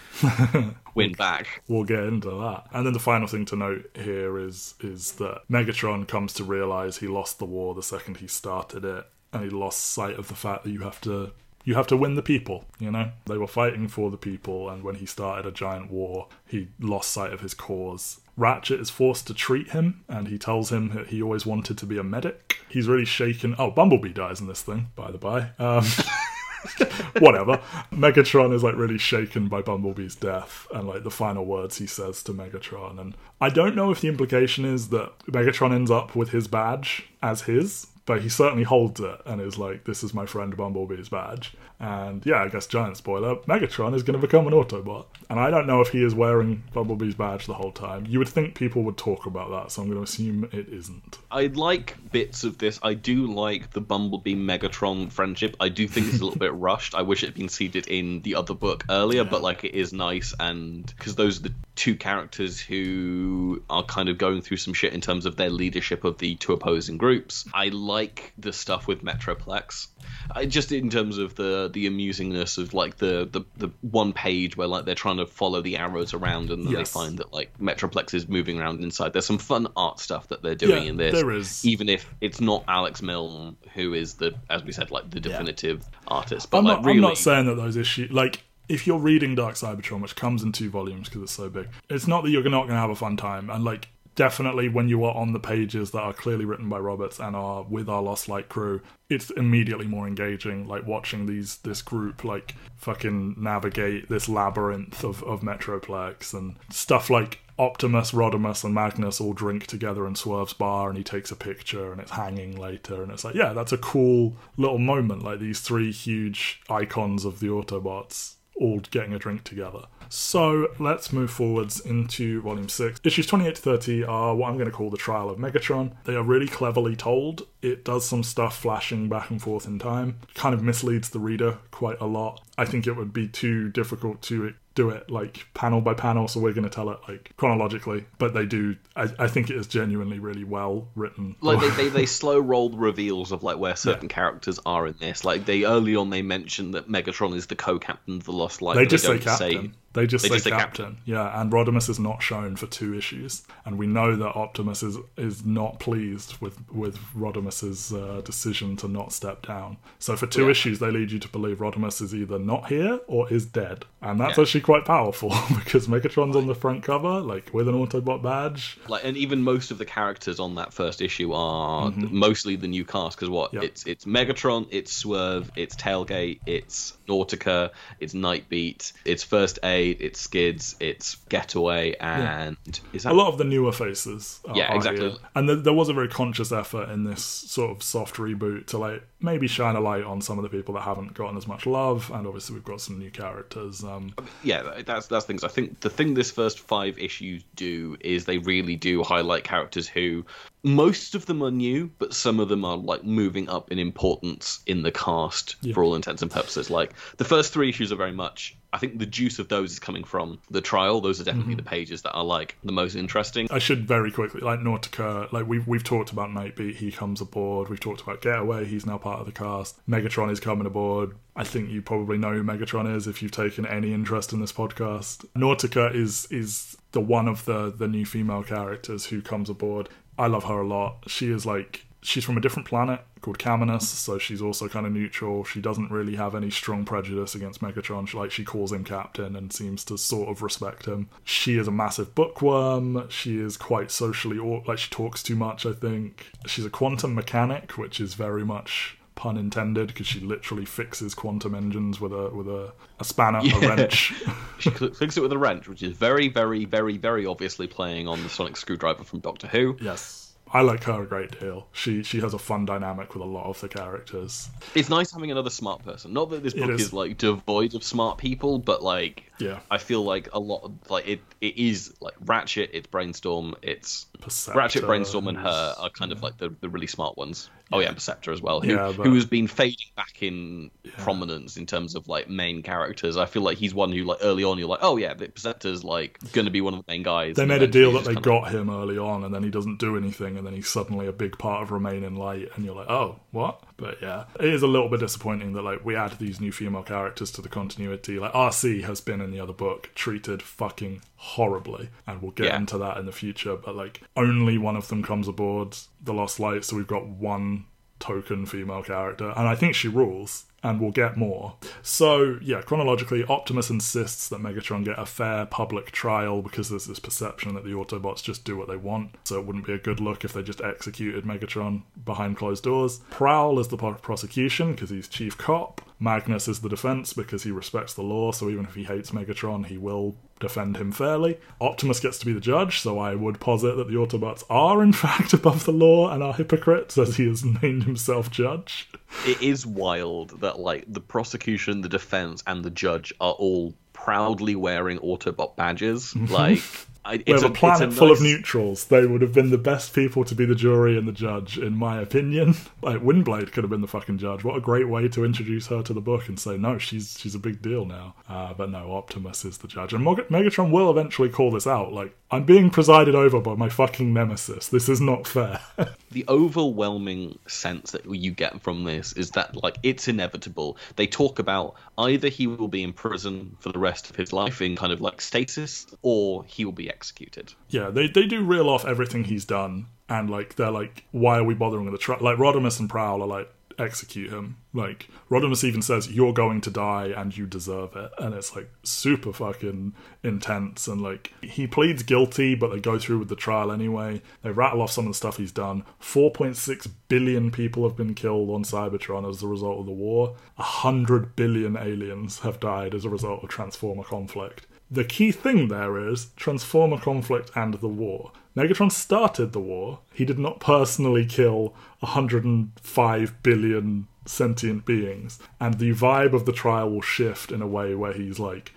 win back we'll get into that. And then the final thing to note here is is that Megatron comes to realize he lost the war the second he started it, and he lost sight of the fact that you have to you have to win the people, you know? They were fighting for the people, and when he started a giant war, he lost sight of his cause. Ratchet is forced to treat him, and he tells him that he always wanted to be a medic. He's really shaken. Oh, Bumblebee dies in this thing, by the by. Um, whatever. Megatron is like really shaken by Bumblebee's death and like the final words he says to Megatron. And I don't know if the implication is that Megatron ends up with his badge as his, but he certainly holds it and is like, "This is my friend Bumblebee's badge." And yeah, I guess giant spoiler: Megatron is going to become an Autobot. And I don't know if he is wearing Bumblebee's badge the whole time. You would think people would talk about that, so I'm going to assume it isn't. I like bits of this. I do like the Bumblebee Megatron friendship. I do think it's a little bit rushed. I wish it had been seeded in the other book earlier, but like it is nice, and because those are the two characters who are kind of going through some shit in terms of their leadership of the two opposing groups. I like the stuff with Metroplex. I, just in terms of the the amusingness of like the, the the one page where like they're trying to follow the arrows around and then Yes. they find that like Metroplex is moving around inside. There's some fun art stuff that they're doing Yeah, in this. there is. even if it's not Alex Milne who is the as we said like the definitive artist. But I'm like not, really, I'm not saying that those issues like if you're reading Dark Cybertron, which comes in two volumes because it's so big, it's not that you're not going to have a fun time. And like definitely when you are on the pages that are clearly written by Roberts and are with our Lost Light crew, it's immediately more engaging. Like watching these this group like fucking navigate this labyrinth of of Metroplex and stuff like. Optimus, Rodimus, and Magnus all drink together in Swerve's bar, and he takes a picture, and it's hanging later, and it's like, yeah, that's a cool little moment. Like these three huge icons of the Autobots all getting a drink together. So let's move forwards into Volume 6. Issues 28 to 30 are what I'm going to call the trial of Megatron. They are really cleverly told. It does some stuff flashing back and forth in time, kind of misleads the reader quite a lot. I think it would be too difficult to do it like panel by panel, so we're going to tell it like chronologically. But they do. I, I think it is genuinely really well written. Like they, they, they slow roll reveals of like where certain yeah. characters are in this. Like they early on they mention that Megatron is the co-captain of the Lost Light. They just they say captain. Say, they just, they say, just captain. captain. Yeah, and Rodimus is not shown for two issues, and we know that Optimus is is not pleased with with Rodimus's uh, decision to not step down. So for two Yeah. issues, they lead you to believe Rodimus is either not here or is dead, and that's Yeah. actually quite powerful because Megatron's on the front cover, like with an Autobot badge. like and even most of the characters on that first issue are mostly the new cast because what Yep. it's it's Megatron, it's Swerve, it's Tailgate, it's Nautica, it's Nightbeat, it's First Aid, it's Skids, it's Getaway, and is that a lot of the newer faces. Yeah, exactly. here. And there, there was a very conscious effort in this sort of soft reboot to like maybe shine a light on some of the people that haven't gotten as much love, and obviously we've got some new characters. Um, yeah, that's that's things. I think the thing this first five issues do is they really do highlight characters who most of them are new, but some of them are like moving up in importance in the cast for all intents and purposes. Like the first three issues are very much. I think the juice of those is coming from the trial. Those are definitely mm-hmm. the pages that are like the most interesting. I should very quickly like Nautica. Like we've we've talked about Nightbeat. He comes aboard. We've talked about Getaway. He's now part of the cast. Megatron is coming aboard. I think you probably know who Megatron is if you've taken any interest in this podcast. Nautica is is the one of the the new female characters who comes aboard. I love her a lot. She is like she's from a different planet called Caminus, so she's also kind of neutral. She doesn't really have any strong prejudice against Megatron. She, like she calls him captain and seems to sort of respect him. She is a massive bookworm. She is quite socially aw- like she talks too much. I think she's a quantum mechanic, which is very much pun intended because she literally fixes quantum engines with a with a, a spanner, a wrench. She fixes it with a wrench, which is very, very, very, very obviously playing on the sonic screwdriver from Doctor Who. yes. I like her a great deal. She she has a fun dynamic with a lot of the characters. It's nice having another smart person. Not that this book is. is. like devoid of smart people, but like Yeah. I feel like a lot of like it it is like Ratchet, it's Brainstorm, it's Perceptor Ratchet, Brainstorm, and her are kind of like the, the really smart ones. Oh yeah, Perceptor as well, who Yeah, but- who has been fading back in prominence in terms of like main characters. I feel like he's one who like early on you're like, oh yeah, the Perceptor's like going to be one of the main guys. They made a deal that they kind of- got him early on, and then he doesn't do anything, and then he's suddenly a big part of Remain in Light, and you're like, oh, what? But yeah, it is a little bit disappointing that like we add these new female characters to the continuity. Like RC has been in the other book treated fucking horribly, and we'll get Yeah. into that in the future. But like only one of them comes aboard the Lost Light, so we've got one token female character, and I think she rules. And we'll get more. So, yeah, chronologically, Optimus insists that Megatron get a fair public trial because there's this perception that the Autobots just do what they want. So, it wouldn't be a good look if they just executed Megatron behind closed doors. Prowl is the pro- prosecution because he's chief cop. Magnus is the defense because he respects the law, so even if he hates Megatron, he will defend him fairly. Optimus gets to be the judge, so I would posit that the Autobots are in fact above the law and are hypocrites as he has named himself judge. It is wild that like the prosecution, the defense, and the judge are all proudly wearing Autobot badges. Like, I, have a planet it's full of neutrals. They would have been the best people to be the jury and the judge, in my opinion. Like Windblade could have been the fucking judge. What a great way to introduce her to the book and say, no, she's she's a big deal now. Uh, but no, Optimus is the judge, and Mog- Megatron will eventually call this out. Like I'm being presided over by my fucking nemesis. This is not fair. the overwhelming sense that you get from this is that like it's inevitable. They talk about either he will be in prison for the rest of his life in kind of like stasis, or he will be executed. Yeah, they they do reel off everything he's done, and like they're like, why are we bothering with the trial? Like Rodimus and Prowl are like, execute him. Like Rodimus even says, you're going to die and you deserve it, and it's like super fucking intense. And like he pleads guilty, but they go through with the trial anyway. They rattle off some of the stuff he's done. 4.6 billion people have been killed on Cybertron as a result of the war. A hundred billion aliens have died as a result of Transformer conflict. The key thing there is Transformer conflict and the war. Megatron started the war. He did not personally kill 105 billion sentient beings, and the vibe of the trial will shift in a way where he's like,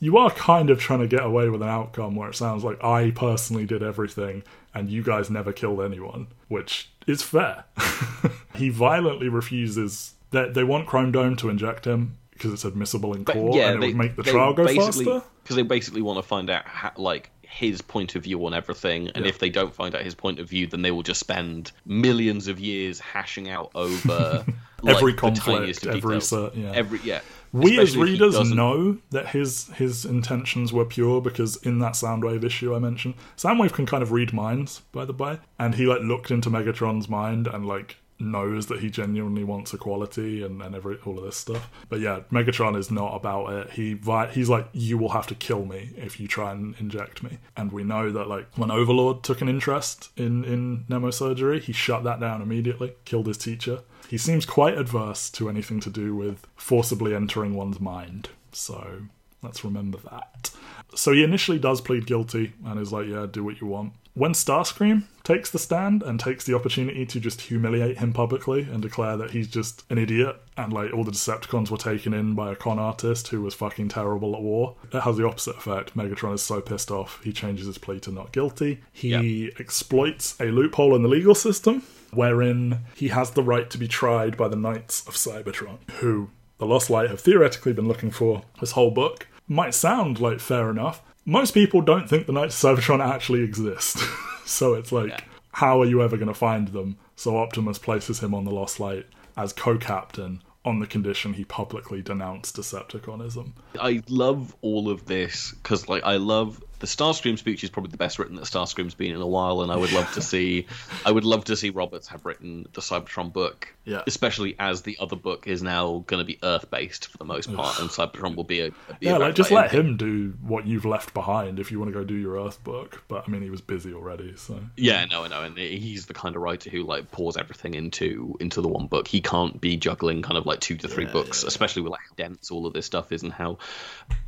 you are kind of trying to get away with an outcome where it sounds like I personally did everything and you guys never killed anyone, which is fair. he violently refuses that they want Chrome Dome to inject him because it's admissible in But court yeah, and it they, would make the trial go faster. because they basically want to find out how, like his point of view on everything, and Yeah. if they don't find out his point of view, then they will just spend millions of years hashing out over like, Every conflict, every yeah. every yeah. We as readers know that his his intentions were pure because in that Soundwave issue I mentioned, Soundwave can kind of read minds, by the way, and he like looked into Megatron's mind and like knows that he genuinely wants equality and, and every all of this stuff. But yeah, Megatron is not about it. He he's like, you will have to kill me if you try and inject me. And we know that like when Overlord took an interest in in mnemosurgery, he shut that down immediately, killed his teacher. He seems quite adverse to anything to do with forcibly entering one's mind. So let's remember that. So he initially does plead guilty and is like, yeah, do what you want. When Starscream takes the stand and takes the opportunity to just humiliate him publicly and declare that he's just an idiot and like all the Decepticons were taken in by a con artist who was fucking terrible at war, it has the opposite effect. Megatron is so pissed off, he changes his plea to not guilty. He exploits a loophole in the legal system wherein he has the right to be tried by the Knights of Cybertron, who the Lost Light have theoretically been looking for this whole book. Might sound like fair enough. Most people don't think the Knights of Cybertron actually exist. so it's like, how are you ever going to find them? So Optimus places him on the Lost Light as co captain on the condition he publicly denounced Decepticonism. I love all of this because, like, I love the Starscream speech is probably the best written that Starscream's been in a while, and I would love to see, I would love to see Roberts have written the Cybertron book, Yeah. especially as the other book is now going to be Earth based for the most part, and Cybertron will be a, be Yeah, about like just let him do what you've left behind if you want to go do your Earth book. But I mean, he was busy already, so Yeah, no, no, and he's the kind of writer who like pours everything into into the one book. He can't be juggling kind of like two to three books, especially with like how dense all of this stuff is and how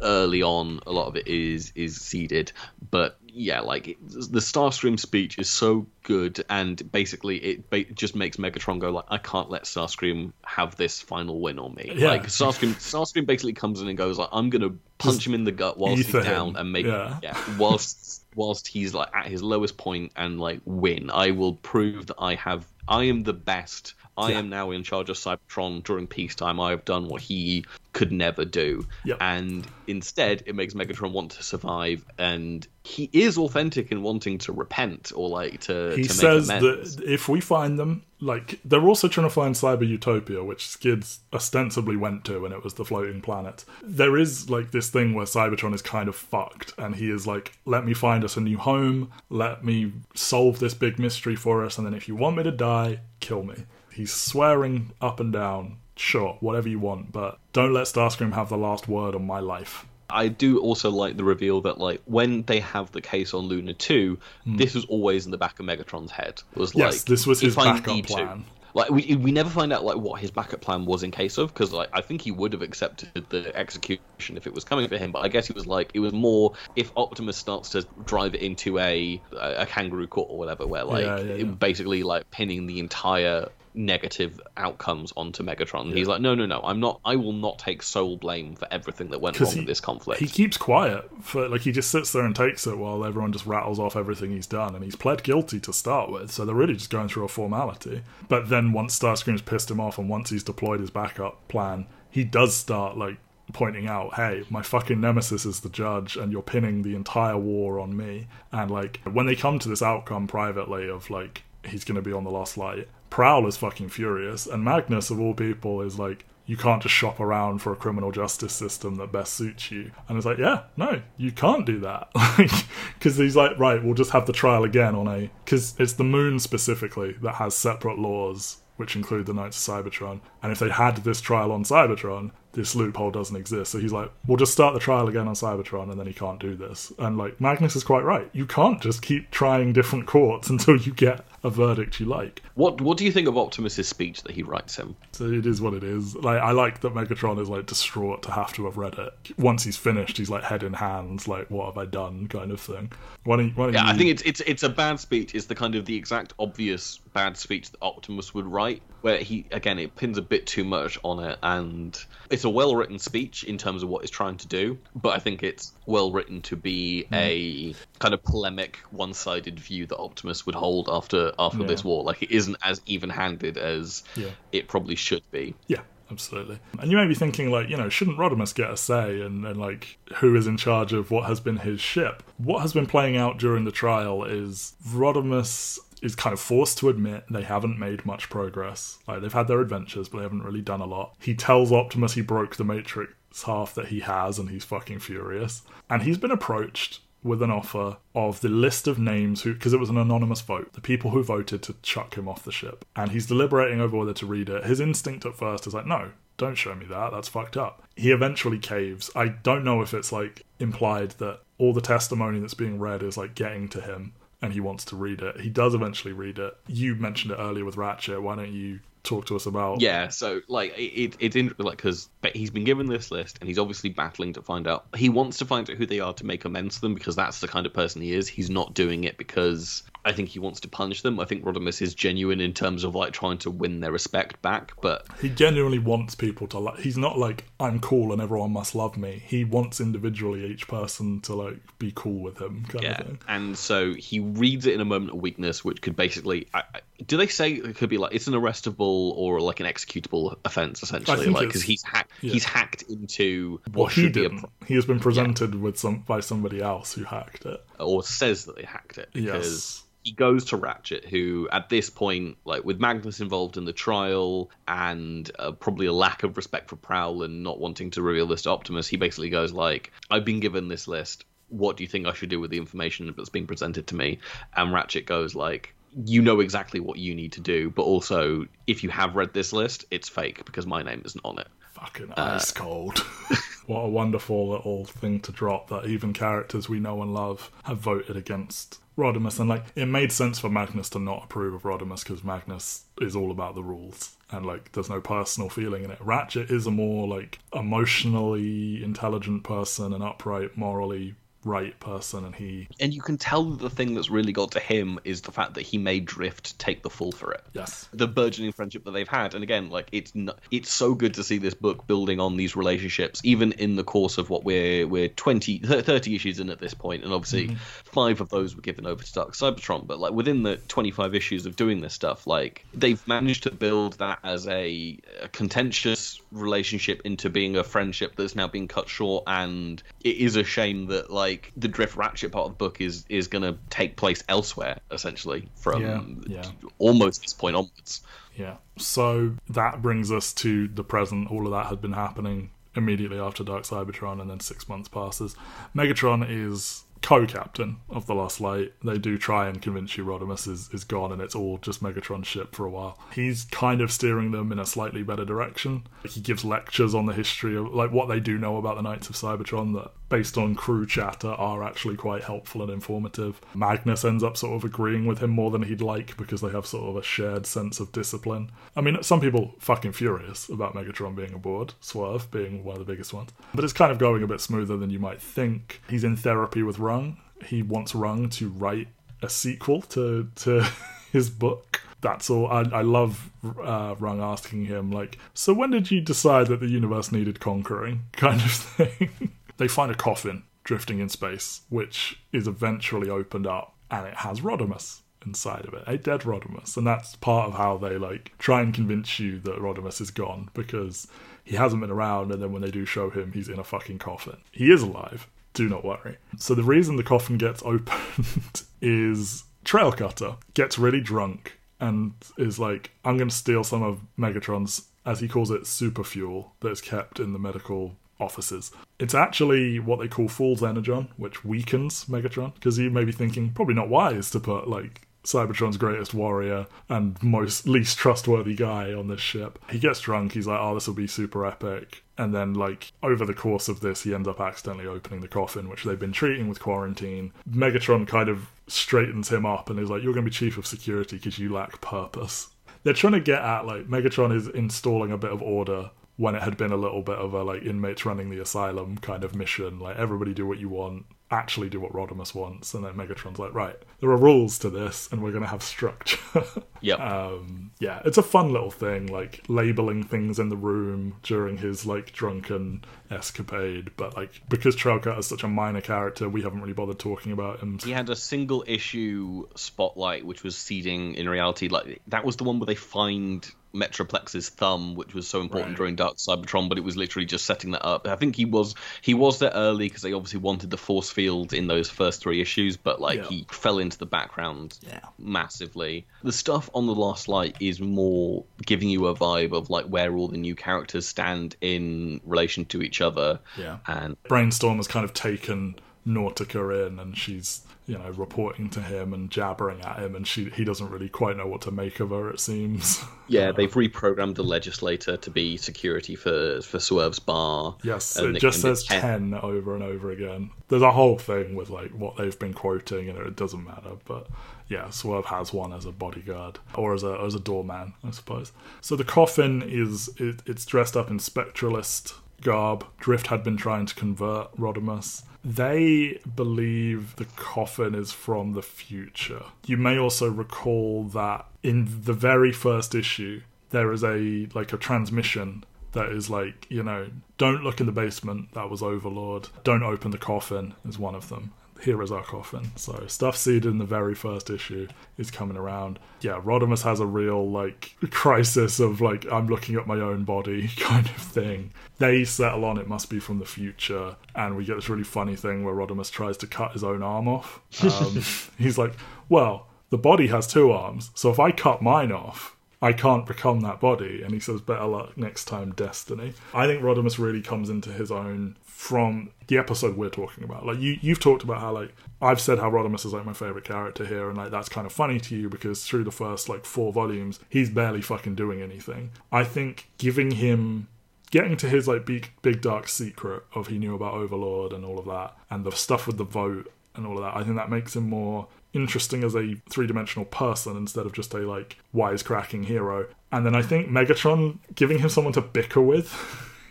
early on a lot of it is is seeded. But yeah, like the Starscream speech is so good, and basically it ba- just makes Megatron go like, I can't let Starscream have this final win on me. Yeah. Like Starscream, Starscream basically comes in and goes like, I'm gonna punch him in the gut whilst he's ether him. down and make Yeah. yeah, whilst whilst he's like at his lowest point and like win, I will prove that I have I am the best. I Yeah. am now in charge of Cybertron during peacetime. I have done what he could never do. Yep. And instead it makes Megatron want to survive and he is authentic in wanting to repent or like to, he to says amends. that if we find them, like they're also trying to find Cyber Utopia, which Skids ostensibly went to, and it was the floating planet. There is like this thing where Cybertron is kind of fucked, and he is like, "Let me find us a new home. Let me solve this big mystery for us, and then if you want me to die, kill me." He's swearing up and down. Sure, whatever you want, but don't let Starscream have the last word on my life. I do also like the reveal that like when they have the case on Luna 2, hmm. this was always in the back of Megatron's head. It was. Yes, like this was his backup need to- plan. Like we we never find out like what his backup plan was in case of because like I think he would have accepted the execution if it was coming for him, but I guess he was like it was more if Optimus starts to drive it into a a kangaroo court or whatever, where like Yeah, yeah, yeah. basically like pinning the entire negative outcomes onto Megatron. He's like, no, no, no, I'm not. I will not take sole blame for everything that went wrong he, in this conflict. He keeps quiet for like he just sits there and takes it while everyone just rattles off everything he's done, and he's pled guilty to start with, so they're really just going through a formality. But then once Starscream's pissed him off, and once he's deployed his backup plan, he does start like pointing out, "Hey, my fucking nemesis is the judge, and you're pinning the entire war on me." And like when they come to this outcome privately of like he's going to be on the Lost Light, Prowl is fucking furious, and Magnus of all people is like you can't just shop around for a criminal justice system that best suits you. And it's like, yeah, no, you can't do that. Because he's like, right, we'll just have the trial again on a. Because it's the moon specifically that has separate laws, which include the Knights of Cybertron. And if they had this trial on Cybertron, this loophole doesn't exist. So he's like, we'll just start the trial again on Cybertron, and then he can't do this. And like, Magnus is quite right. You can't just keep trying different courts until you get a verdict you like. What What do you think of Optimus's speech that he writes him? So it is what it is. Like I like that Megatron is like distraught to have to have read it. Once he's finished, he's like head in hands, like what have I done, kind of thing. Why don't, why don't Yeah, you... I think it's it's it's a bad speech. It's the kind of the exact obvious bad speech that Optimus would write. where he again it pins a bit too much on it, and it's a well written speech in terms of what it's trying to do, but I think it's well written to be Hmm. a kind of polemic, one sided view that Optimus would hold after after Yeah. this war. Like it isn't as even handed as Yeah. it probably should be. Yeah, absolutely. And you may be thinking, like, you know, shouldn't Rodimus get a say and, and like who is in charge of what has been his ship? What has been playing out during the trial is Rodimus is kind of forced to admit they haven't made much progress. Like they've had their adventures, but they haven't really done a lot. He tells Optimus he broke the Matrix half that he has, and he's fucking furious. And he's been approached with an offer of the list of names who because it was an anonymous vote the people who voted to chuck him off the ship. And he's deliberating over whether to read it. His instinct at first is like no don't show me that. That's fucked up. He eventually caves. I don't know if it's like implied that all the testimony that's being read is like getting to him and he wants to read it. He does eventually read it. You mentioned it earlier with ratchet. Why don't you talk to us about Yeah, so like it, it it's in, like because he's been given this list and he's obviously battling to find out. He wants to find out who they are to make amends to them because that's the kind of person he is. He's not doing it because I think he wants to punish them. I think Rodimus is genuine in terms of like trying to win their respect back, but He genuinely wants people to like. He's not like I'm cool and everyone must love me. He wants individually each person to like be cool with him, kind yeah. of thing. And so he reads it in a moment of weakness, which could basically. I, I- do they say it could be like it's an arrestable or like an executable offense essentially? Like because he's hacked, yeah. he's hacked into what Well, he should be a didn't. He has been presented with some by somebody else who hacked it. or says that they hacked it because Yes. he goes to Ratchet, who at this point, like with Magnus involved in the trial and uh, probably a lack of respect for Prowl and not wanting to reveal this to Optimus, he basically goes like, "I've been given this list. What do you think I should do with the information that's being presented to me?" And Ratchet goes like. You know exactly what you need to do, but also, if you have read this list, it's fake because my name isn't on it. Fucking Uh, ice cold. what a wonderful little thing to drop that even characters we know and love have voted against Rodimus. And like, it made sense for Magnus to not approve of Rodimus because Magnus is all about the rules and like, there's no personal feeling in it. Ratchet is a more like emotionally intelligent person, and upright, morally right person, and he, And you can tell that the thing that's really got to him is the fact that he made Drift take the fall for it. yes, the burgeoning friendship that they've had. And again like it's not, it's so good to see this book building on these relationships even in the course of what we're we're 20 30 issues in at this point. And obviously mm-hmm. five of those were given over to Dark Cybertron. But like within the 25 issues of doing this stuff like they've managed to build that as a, a contentious relationship into being a friendship that's now being cut short. And it is a shame that like the drift ratchet part of the book is is going to take place elsewhere essentially from Yeah, yeah. almost this point onwards. Yeah. So that brings us to the present. All of that had been happening immediately after Dark Cybertron, and then six months passes. Megatron is co-captain of the Lost Light. They do try and convince you Rodimus is, is gone, and it's all just Megatron's ship for a while. He's kind of steering them in a slightly better direction. He gives lectures on the history of like what they do know about the Knights of Cybertron that, based on crew chatter, are actually quite helpful and informative. Magnus ends up sort of agreeing with him more than he'd like because they have sort of a shared sense of discipline. I mean, some people fucking furious about Megatron being aboard, Swerve being one of the biggest ones, but it's kind of going a bit smoother than you might think. He's in therapy with Rung. He wants Rung to write a sequel to to his book. That's all. I, I love uh, Rung asking him like, "So when did you decide that the universe needed conquering?" Kind of thing. they find a coffin drifting in space, which is eventually opened up, and it has Rodimus inside of it, a dead Rodimus, and that's part of how they like try and convince you that Rodimus is gone because he hasn't been around, and then when they do show him, he's in a fucking coffin. He is alive. Do not worry. So the reason the coffin gets opened is Trailcutter gets really drunk and is like, I'm going to steal some of Megatron's, as he calls it, super fuel that is kept in the medical offices. It's actually what they call fool's energon, which weakens Megatron, because you may be thinking, probably not wise to put like Cybertron's greatest warrior and most least trustworthy guy on this ship. He gets drunk, he's like, oh, this will be super epic. And then, like, over the course of this, he ends up accidentally opening the coffin, which they've been treating with quarantine. Megatron kind of straightens him up and is like, You're going to be chief of security because you lack purpose. They're trying to get at, like, Megatron is installing a bit of order when it had been a little bit of a, like, inmates running the asylum kind of mission. Like, everybody do what you want. Actually do what Rodimus wants. And then Megatron's like, right, there are rules to this, and we're going to have structure. yeah, um, yeah, it's a fun little thing, like labeling things in the room during his like drunken escapade. But like because Trailcut is such a minor character, we haven't really bothered talking about him. he had a single issue spotlight, which was seeding in reality. Like that was the one where they find Metroplex's thumb, which was so important Right. during Dark Cybertron, but it was literally just setting that up. I think he was he was there early because they obviously wanted the force field in those first three issues, but like Yeah. he fell into the background Yeah. massively. The stuff on the Last Light is more giving you a vibe of like where all the new characters stand in relation to each other. Yeah. and Brainstorm has kind of taken Nautica in, and she's you know reporting to him and jabbering at him, and she he doesn't really quite know what to make of her. It seems. yeah, they've reprogrammed the legislator to be security for for Swerve's bar. Yes, And it just says 10 over and over again. There's a whole thing with like what they've been quoting and it doesn't matter, but yeah, Swerve has one as a bodyguard or as a as a doorman, I suppose. So the coffin is it, it's dressed up in spectralist garb. Drift had been trying to convert Rodimus. They believe the coffin is from the future. You may also recall that in the very first issue, there is a like a transmission that is like, you know, don't look in the basement, that was Overlord. Don't open the coffin is one of them. Here is our coffin. So stuff seeded in the very first issue is coming around. Yeah, Rodimus has a real like crisis of like I'm looking at my own body kind of thing. They settle on it must be from the future, and we get this really funny thing where Rodimus tries to cut his own arm off. Um, he's like, "Well, the body has two arms, so if I cut mine off, I can't become that body. And he says, better luck next time, Destiny. I think Rodimus really comes into his own from the episode we're talking about. Like you you've talked about how like I've said how Rodimus is like my favourite character here and like that's kind of funny to you because through the first like four volumes, he's barely fucking doing anything. I think giving him getting to his like big big dark secret of he knew about Overlord and all of that, and the stuff with the vote and all of that, I think that makes him more interesting as a three dimensional person instead of just a like wisecracking hero. And then I think Megatron giving him someone to bicker with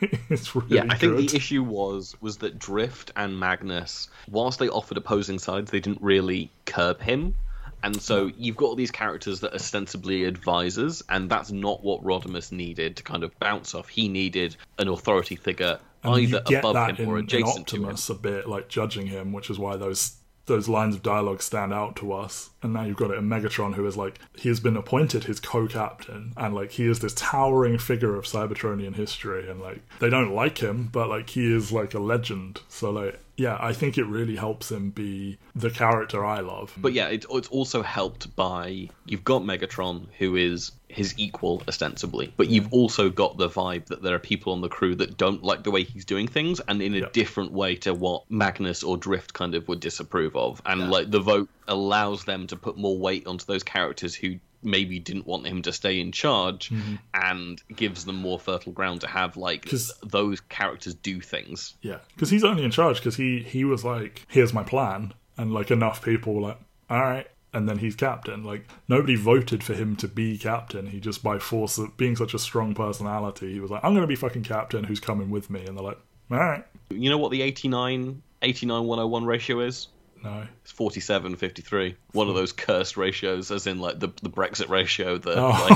is really Yeah, I think the issue was was that Drift and Magnus, whilst they offered opposing sides, they didn't really curb him. And so you've got all these characters that are ostensibly advisors, and that's not what Rodimus needed to kind of bounce off. He needed an authority figure And you either get above that him or in, in adjacent to him. Optimus a bit, like judging him, which is why those those lines of dialogue stand out to us. And now you've got it in Megatron, who is like he has been appointed his co-captain, and like he is this towering figure of Cybertronian history, and like they don't like him, but like he is like a legend. So like yeah, I think it really helps him be the character I love. But yeah, it, it's also helped by you've got Megatron, who is his equal ostensibly, but you've also got the vibe that there are people on the crew that don't like the way he's doing things, and in a Yeah. different way to what Magnus or Drift kind of would disapprove of. And like the vote allows them to put more weight onto those characters who maybe didn't want him to stay in charge, mm-hmm. and gives them more fertile ground to have like those characters do things. Yeah, because he's only in charge because he he was like, "Here's my plan," and like enough people were like, "All right," and then he's captain. Like nobody voted for him to be captain. He just by force of being such a strong personality, he was like, "I'm going to be fucking captain. Who's coming with me?" And they're like, "All right." You know what the 89 89 101 ratio is? No. It's 47 53 one of those cursed ratios as in like the, the brexit ratio that Oh.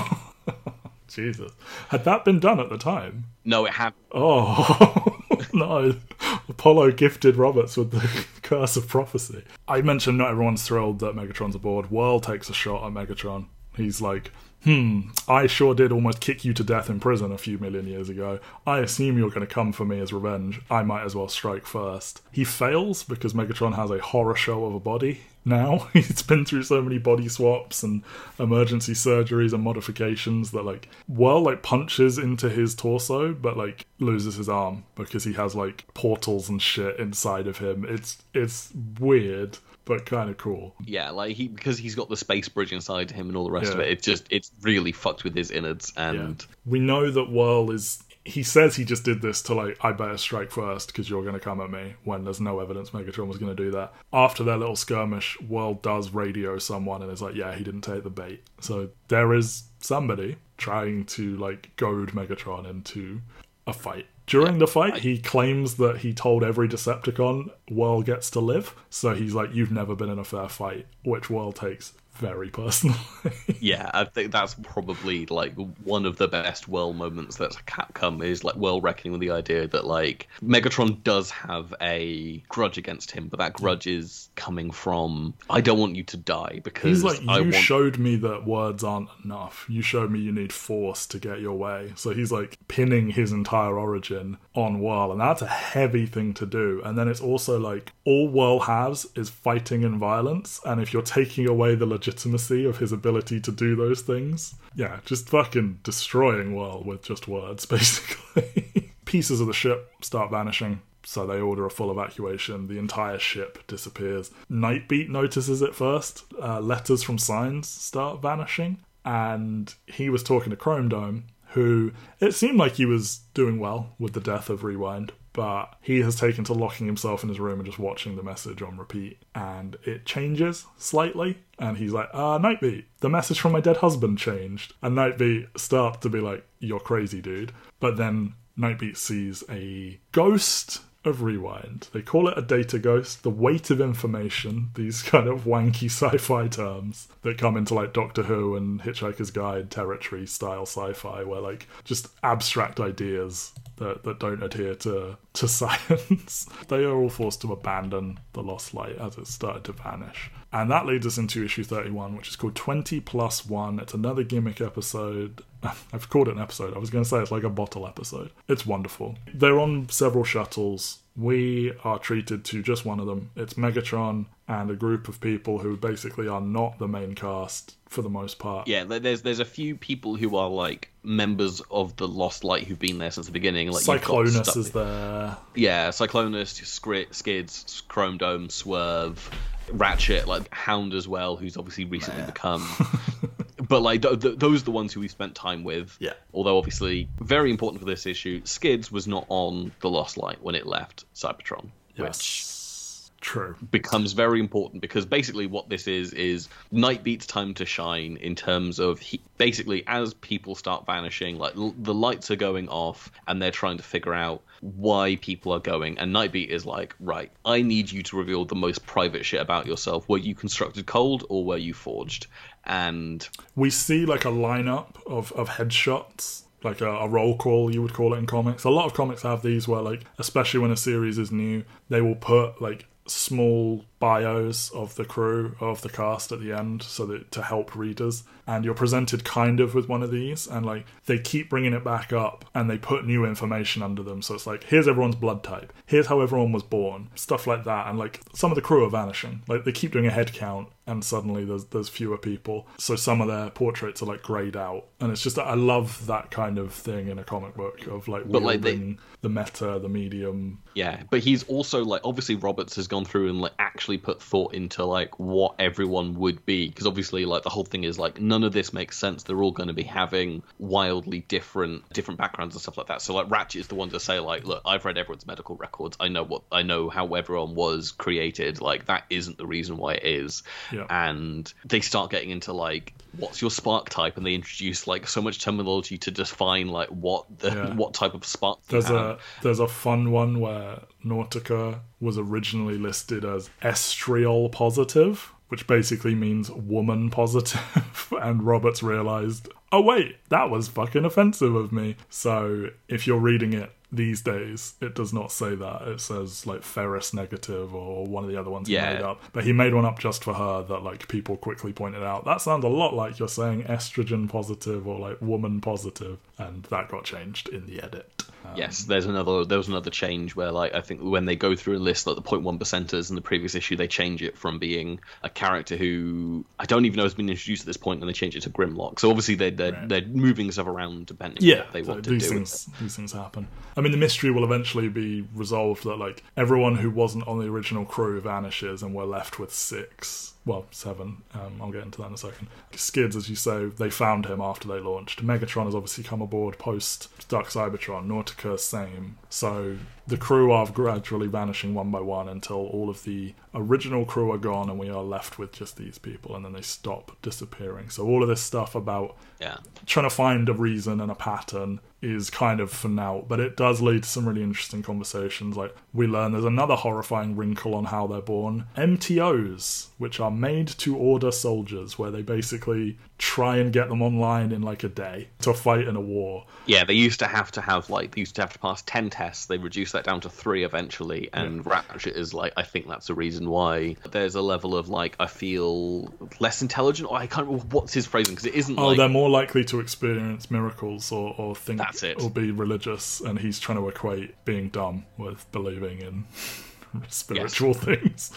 like Jesus. Had that been done at the time? no it had Oh no! Apollo gifted Roberts with the curse of prophecy. I mentioned not everyone's thrilled that Megatron's aboard. Whirl takes a shot at Megatron. He's like, "Hmm, I sure did almost kick you to death in prison a few million years ago. I assume you're going to come for me as revenge. I might as well strike first. He fails because Megatron has a horror show of a body. Now he's been through so many body swaps and emergency surgeries and modifications that like Whirl like punches into his torso, but like loses his arm because he has like portals and shit inside of him. It's it's weird but kind of cool. yeah like he because he's got the space bridge inside him and all the rest of Yeah. it it's just it's really fucked with his innards and We know that Whirl is. He says he just did this to like, I better strike first because you're going to come at me. When there's no evidence Megatron was going to do that. After their little skirmish, Whirl does radio someone and is like, yeah, he didn't take the bait. So there is somebody trying to like goad Megatron into a fight. During the fight, he claims that he told every Decepticon Whirl gets to live. So he's like, You've never been in a fair fight, which Whirl takes very personally. Yeah, I think that's probably like one of the best well moments that Capcom is like well reckoning with the idea that like Megatron does have a grudge against him, but that grudge is coming from I don't want you to die because He's like, I you want showed me that words aren't enough. You showed me you need force to get your way. So he's like pinning his entire origin on Whirl, and that's a heavy thing to do. And then it's also like all Whirl has is fighting and violence, and if you're taking away the legitimacy of his ability to do those things, yeah, just fucking destroying Whirl with just words, basically. Pieces of the ship start vanishing. So they order a full evacuation. The entire ship disappears. Nightbeat notices it first. Uh, letters from signs start vanishing. And he was talking to Chrome Dome, who it seemed like he was doing well with the death of Rewind, but he has taken to locking himself in his room and just watching the message on repeat. And it changes slightly. And he's like, uh, Nightbeat, the message from my dead husband changed. And Nightbeat starts to be like, You're crazy, dude. But then Nightbeat sees a ghost of Rewind. They call it a data ghost, the weight of information, these kind of wanky sci fi terms that come into like Doctor Who and Hitchhiker's Guide territory style sci fi, where like just abstract ideas that, that don't adhere to, to science. they are all forced to abandon the lost light as it started to vanish. And that leads us into issue 31, which is called 20 plus 1. It's another gimmick episode. I've called it an episode. I was going to say it's like a bottle episode. It's wonderful. They're on several shuttles. We are treated to just one of them. It's Megatron and a group of people who basically are not the main cast for the most part. Yeah, there's there's a few people who are like members of the Lost Light who've been there since the beginning. Like Cyclonus is there. Yeah, Cyclonus, Skids, Chrome Dome, Swerve, Ratchet, like Hound as well, who's obviously recently become. but like th- th- those are the ones who we spent time with. Yeah. Although obviously very important for this issue, Skids was not on the Lost Light when it left Cybertron, which Yes. True. becomes very important because basically what this is is Nightbeat's time to shine in terms of he, basically as people start vanishing, like l- the lights are going off and they're trying to figure out why people are going. And Nightbeat is like, right, I need you to reveal the most private shit about yourself. Were you constructed cold or were you forged? And we see like a lineup of, of headshots like a, a roll call you would call it in comics a lot of comics have these where like especially when a series is new they will put like small bios of the crew of the cast at the end so that to help readers. And you're presented kind of with one of these and like they keep bringing it back up and they put new information under them. So it's like here's everyone's blood type. Here's how everyone was born. Stuff like that. And like some of the crew are vanishing. Like they keep doing a head count and suddenly there's there's fewer people. So some of their portraits are like grayed out. And it's just i love that kind of thing in a comic book of like But, like, they- the meta the medium. Yeah, but he's also like obviously Roberts has gone through and like actually put thought into like what everyone would be because obviously like the whole thing is like none of this makes sense. They're all going to be having wildly different different backgrounds and stuff like that. So like Ratchet is the one to say like, look, I've read everyone's medical records. I know what I know how everyone was created. Like that isn't the reason why it is. Yeah. And they start getting into like what's your spark type and they introduce like so much terminology to define like what the Yeah. what type of spark There's a there's a fun one where Nautica was originally listed as estriol positive, which basically means woman positive, and Roberts realized, oh wait, that was fucking offensive of me. So if you're reading it these days, it does not say that. It says like ferrous negative or one of the other ones he made up. But he made one up just for her that like people quickly pointed out. That sounds a lot like you're saying estrogen positive or like woman positive, and that got changed in the edit. Um, yes, there's another. There was another change where, like, I think when they go through and list like the 0.1 percenters in the previous issue, they change it from being a character who I don't even know has been introduced at this point, and they change it to Grimlock. So obviously they're they're, Right. they're moving stuff around depending on yeah, what they so want to do. things these things happen. I mean, the mystery will eventually be resolved that like everyone who wasn't on the original crew vanishes, and we're left with six well, seven. Um, I'll get into that in a second. Skids, as you say, they found him after they launched. Megatron has obviously come aboard post Dark Cybertron. Nautica, same. So the crew are gradually vanishing one by one until all of the original crew are gone and we are left with just these people and then they stop disappearing. So all of this stuff about Yeah. trying to find a reason and a pattern is kind of for now, but it does lead to some really interesting conversations. Like we learn there's another horrifying wrinkle on how they're born. MTOs, which are made to order soldiers, where they basically try and get them online in like a day to fight in a war. Yeah, they used to have to have like they used to have to pass ten tests. They reduced that down to three eventually, and Ratchet is like I think that's the reason why there's a level of like I feel less intelligent. Or I can't remember what's his phrasing because it isn't Oh, like they're more likely to experience miracles or, or think That's it. or be religious, and he's trying to equate being dumb with believing in spiritual things.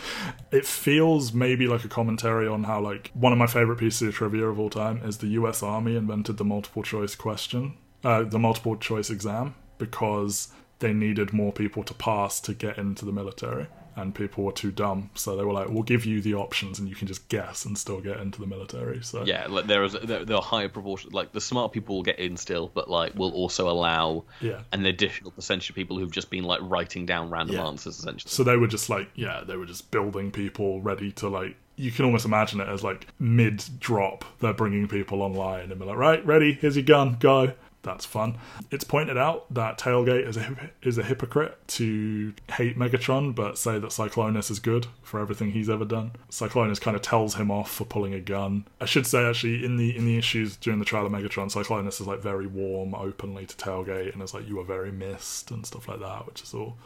It feels maybe like a commentary on how like one of my favorite pieces of trivia of all time is the U.S. Army invented the multiple choice question, uh, the multiple choice exam because they needed more people to pass to get into the military. And people were too dumb, so they were like, "We'll give you the options, and you can just guess and still get into the military." So yeah, like there is there, there are higher proportion. Like the smart people will get in still, but like will also allow Yeah. an additional percentage of people who've just been like writing down random Yeah. answers essentially. So they were just like, yeah, they were just building people ready to like. You can almost imagine it as like mid drop. They're bringing people online and they're like, right, ready, here's your gun, go. That's fun. It's pointed out that Tailgate is a is a hypocrite to hate Megatron, but say that Cyclonus is good for everything he's ever done. Cyclonus kind of tells him off for pulling a gun. I should say actually in the in the issues during the trial of Megatron, Cyclonus is like very warm openly to Tailgate and it's like you are very missed and stuff like that, which is all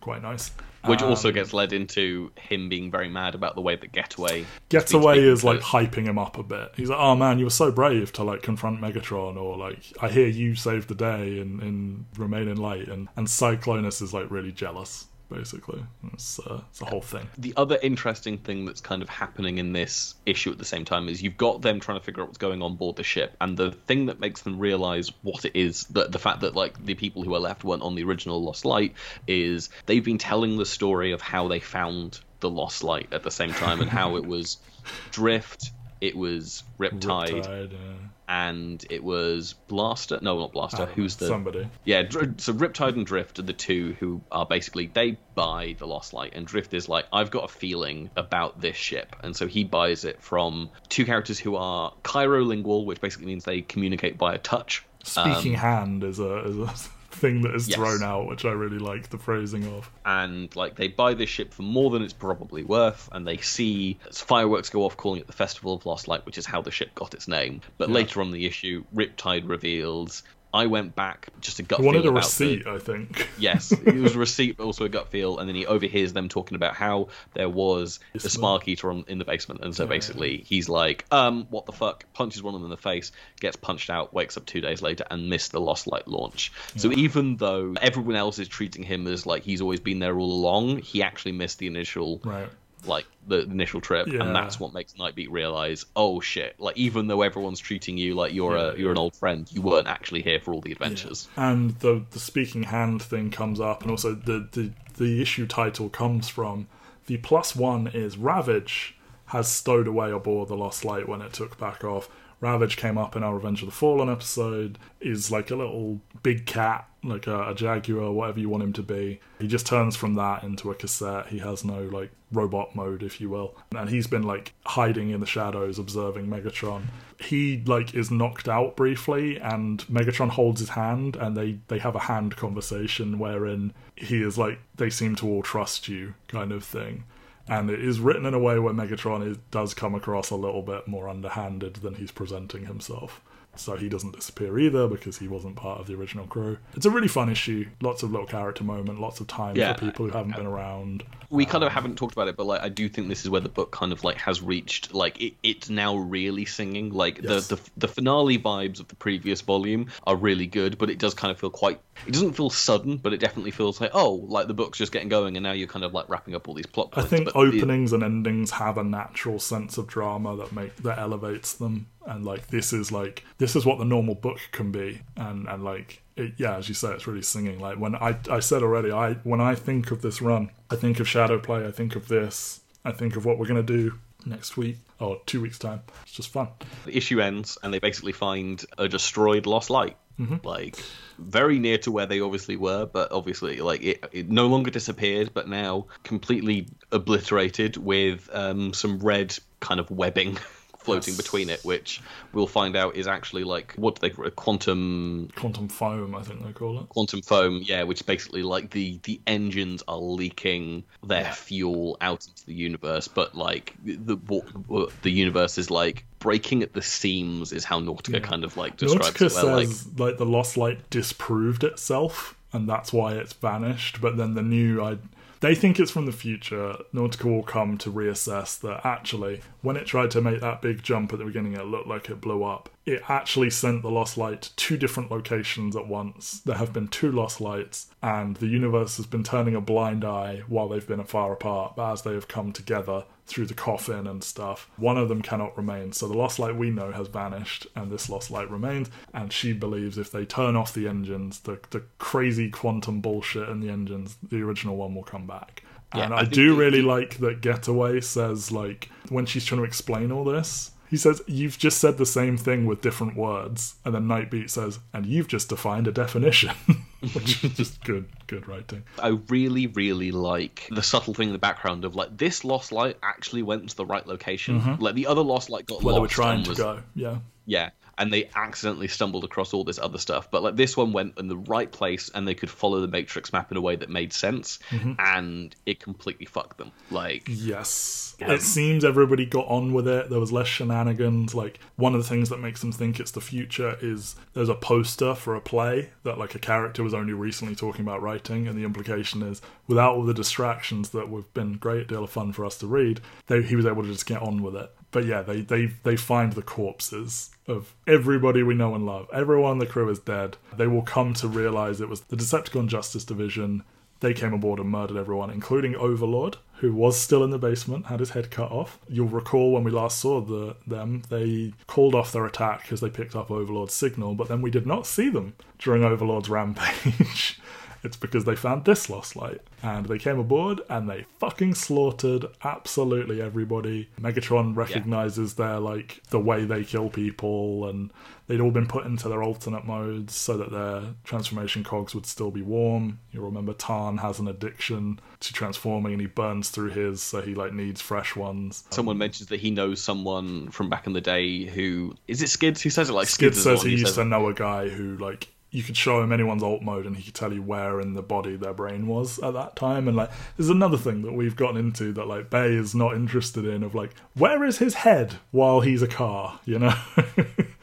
quite nice. Which also Um, gets led into him being very mad about the way that Getaway. Getaway is like hyping him up a bit. He's like, "Oh man, you were so brave to like confront Megatron," or like, "I hear you saved the day in in Remain in Light," and and Cyclonus is like really jealous. Basically, it's, uh, it's a whole thing. The other interesting thing that's kind of happening in this issue at the same time is you've got them trying to figure out what's going on board the ship, and the thing that makes them realize what it is, that the fact that like the people who are left weren't on the original Lost Light, is they've been telling the story of how they found the Lost Light at the same time and how it was Drift, it was Riptide, Riptide, yeah. And it was Blaster. No, not Blaster. Oh, who's the somebody? yeah, so Riptide and Drift are the two who are basically they buy the Lost Light, and Drift is like, I've got a feeling about this ship, and so he buys it from two characters who are chirolingual, which basically means they communicate by a touch. Speaking um, hand is a is a thing that is Yes. thrown out, which I really like the phrasing of. and like they buy this ship for more than it's probably worth and they see fireworks go off calling it the festival of lost light which is how the ship got its name but later on in the issue riptide reveals i went back just a gut He wanted feel a receipt, the, I think. yes it was a receipt but also a gut feel and then he overhears them talking about how there was Yes, spark eater on, in the basement and so basically he's like um what the fuck punches one of them in the face gets punched out wakes up two days later and missed the lost light launch so even though everyone else is treating him as like he's always been there all along he actually missed the initial Right. Like the initial trip Yeah. and that's what makes nightbeat realize oh shit like even though everyone's treating you like you're a you're an old friend you weren't actually here for all the adventures and the the speaking hand thing comes up, and also the the the issue title comes from the plus one is Ravage has stowed away aboard the Lost Light when it took back off. Ravage came up in our Revenge of the Fallen episode. Is like a little big cat, like a, a jaguar, whatever you want him to be. He just turns from that into a cassette. He has no like robot mode, if you will, and he's been like hiding in the shadows, observing Megatron. He like is knocked out briefly, and Megatron holds his hand, and they they have a hand conversation wherein he is like, "They seem to all trust you," kind of thing and it is written in a way where Megatron is, does come across a little bit more underhanded than he's presenting himself. So he doesn't disappear either because he wasn't part of the original crew. It's a really fun issue. Lots of little character moment, lots of time Yeah. for people who haven't been around. we kind of um, haven't talked about it but like i do think this is where the book kind of like has reached like it, it's now really singing like Yes. the, the the finale vibes of the previous volume are really good but it does kind of feel quite it doesn't feel sudden but it definitely feels like oh like the book's just getting going and now you're kind of like wrapping up all these plot points. I think but the- openings and endings have a natural sense of drama that make that elevates them, and like this is like this is what the normal book can be, and and like it, yeah, as you say, it's really singing. Like when I I said already, I when I think of this run, I think of Shadowplay, I think of this, I think of what we're going to do next week or two weeks' time. It's just fun. The issue ends, and they basically find a destroyed lost light. Mm-hmm. Like very near to where they obviously were, but obviously like it, it no longer disappeared, but now completely obliterated with um, some red kind of webbing floating between it, which we'll find out is actually like what do they call it? quantum Quantum foam, I think they call it. quantum foam yeah which basically like the the engines are leaking their Yeah. fuel out into the universe but like the what, the universe is like breaking at the seams is how nautica Yeah. kind of like describes Nautica it where, like says like the lost light disproved itself, and that's why it's vanished. But then the new, I they think it's from the future. Nautica will come to reassess that actually, when it tried to make that big jump at the beginning, it looked like it blew up. It actually sent the lost light to two different locations at once. There have been two lost lights, and the universe has been turning a blind eye while they've been far apart. But as they have come together through the coffin and stuff, one of them cannot remain. So the lost light we know has vanished, and this lost light remains. And she believes if they turn off the engines, the the crazy quantum bullshit in the engines, the original one will come back. Yeah, and I I, do really like that Getaway says like when she's trying to explain all this. He says, You've just said the same thing with different words. And then Nightbeat says, And you've just defined a definition. Which is just good, good writing. I really, really like the subtle thing in the background of like this lost light actually went to the right location. Like the other lost light got Mm-hmm. Where they were lost trying and to go. Yeah. Yeah, and they accidentally stumbled across all this other stuff. But like this one went in the right place, and they could follow the matrix map in a way that made sense, Mm-hmm. and it completely fucked them. Like, Yes. Um, it seems everybody got on with it. There was less shenanigans. Like, one of the things that makes them think it's the future is there's a poster for a play that, like, a character was only recently talking about writing. And the implication is, without all the distractions that have been a great deal of fun for us to read, they, he was able to just get on with it. But yeah, they, they, they find the corpses of everybody we know and love. Everyone on the crew is dead. They will come to realize it was the Decepticon Justice Division they came aboard and murdered everyone, including Overlord, who was still in the basement, had his head cut off. You'll recall when we last saw the, them, they called off their attack because they picked up Overlord's signal, but then we did not see them during Overlord's rampage. it's because they found this lost light. And they came aboard and they fucking slaughtered absolutely everybody. Megatron recognizes their, like, the way they kill people, and they'd all been put into their alternate modes so that their transformation cogs would still be warm. You'll remember Tarn has an addiction to transforming and he burns through his, so he, like, needs fresh ones. someone um, mentions that he knows someone from back in the day who is it Skids who says it? Like Skid Skids, says he used says to know a guy who, like, you could show him anyone's alt mode and he could tell you where in the body their brain was at that time. And, like, there's another thing that we've gotten into that, like, Bay is not interested in of, like, where is his head while he's a car, you know?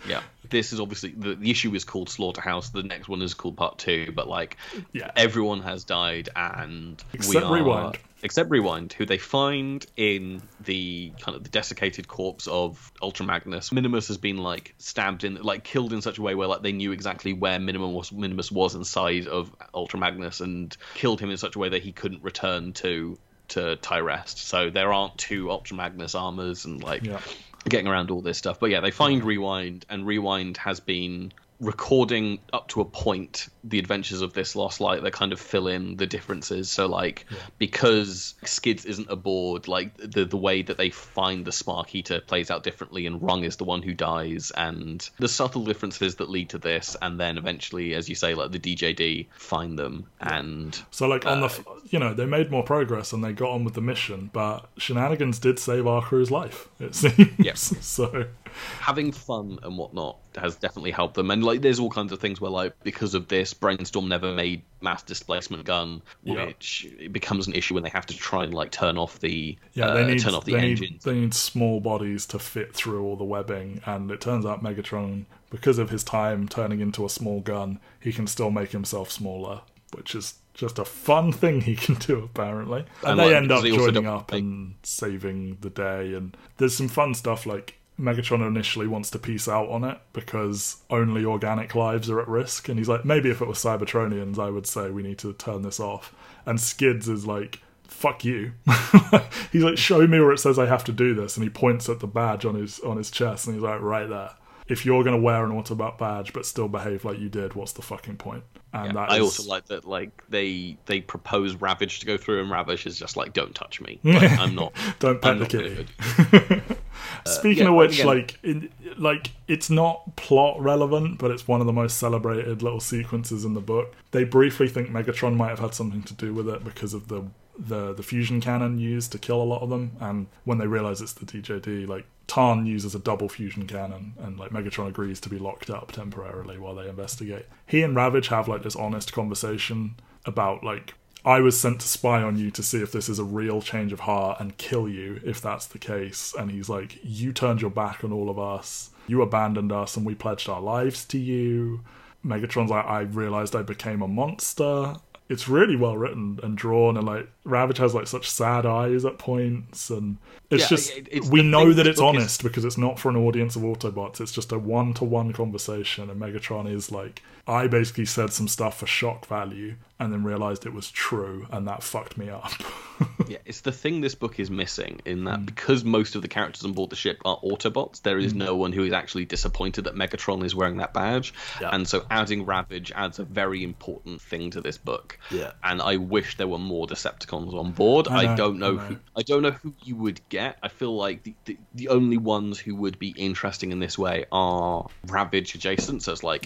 Yeah. This is obviously the, the issue is called Slaughterhouse. The next one is called Part Two, but like Yeah. everyone has died, and we Except are, Rewind. Except Rewind, who they find in the kind of the desiccated corpse of Ultra Magnus. Minimus has been like stabbed in, like killed in such a way where like they knew exactly where Minimus was, Minimus was inside of Ultra Magnus and killed him in such a way that he couldn't return to to Tyrest. So there aren't two Ultra Magnus armors and like Yeah. getting around all this stuff. But yeah, they find Rewind, and Rewind has been recording up to a point the adventures of this lost light that kind of fill in the differences so like because skids isn't aboard like the the way that they find the Sparkeater plays out differently and rung is the one who dies and the subtle differences that lead to this and then eventually as you say like the djd find them and So, like, on the, Uh, f- you know, they made more progress and they got on with the mission, but shenanigans did save our crew's life, it seems. Yep. So, having fun and whatnot has definitely helped them. And like, there's all kinds of things where, like, because of this, Brainstorm never made mass displacement gun, which it becomes an issue when they have to try and like turn off the yeah, uh, they need, turn off the they, engines. need, they need small bodies to fit through all the webbing, and it turns out Megatron, because of his time turning into a small gun, he can still make himself smaller, which is just a fun thing he can do, apparently. And, And, they like, end up because they also joining up make- and saving the day, and there's some fun stuff like. Megatron initially wants to peace out on it because only organic lives are at risk. And he's like, maybe if it was Cybertronians, I would say we need to turn this off. And Skids is like, fuck you. he's like, show me where it says I have to do this. And he points at the badge on his on his chest and he's like, right there. if you're going to wear an Autobot badge but still behave like you did, what's the fucking point? And that I is- also like that like they they propose Ravage to go through, and Ravage is just like, "Don't touch me. Like, I'm not. Don't pet I'm the not kitty. good." Speaking yeah, of which, again- like, in, like it's not plot relevant, but it's one of the most celebrated little sequences in the book. They briefly think Megatron might have had something to do with it because of the the the fusion cannon used to kill a lot of them, and when they realize it's the DJD, like Tarn uses a double fusion cannon, and like Megatron agrees to be locked up temporarily while they investigate. He and Ravage have like this honest conversation about like I was sent to spy on you to see if this is a real change of heart and kill you if that's the case. And he's like, You turned your back on all of us. You abandoned us and we pledged our lives to you. Megatron's like, I realized I became a monster. It's really well written and drawn, and like Ravage has like such sad eyes at points, and it's Yeah, just it's we know that it's book is- honest because it's not for an audience of Autobots. It's just a one to one conversation, and Megatron is like, I basically said some stuff for shock value, and then realized it was true, and that fucked me up. Yeah, it's the thing this book is missing in that mm. because most of the characters on board the ship are Autobots, there is is no one who is actually disappointed that Megatron is wearing that badge. Yeah. And so adding Ravage adds a very important thing to this book. Yeah. And I wish there were more Decepticons on board. I I, don't know, I who. I don't know who you would get. I feel like the, the, the only ones who would be interesting in this way are Ravage adjacent. So it's like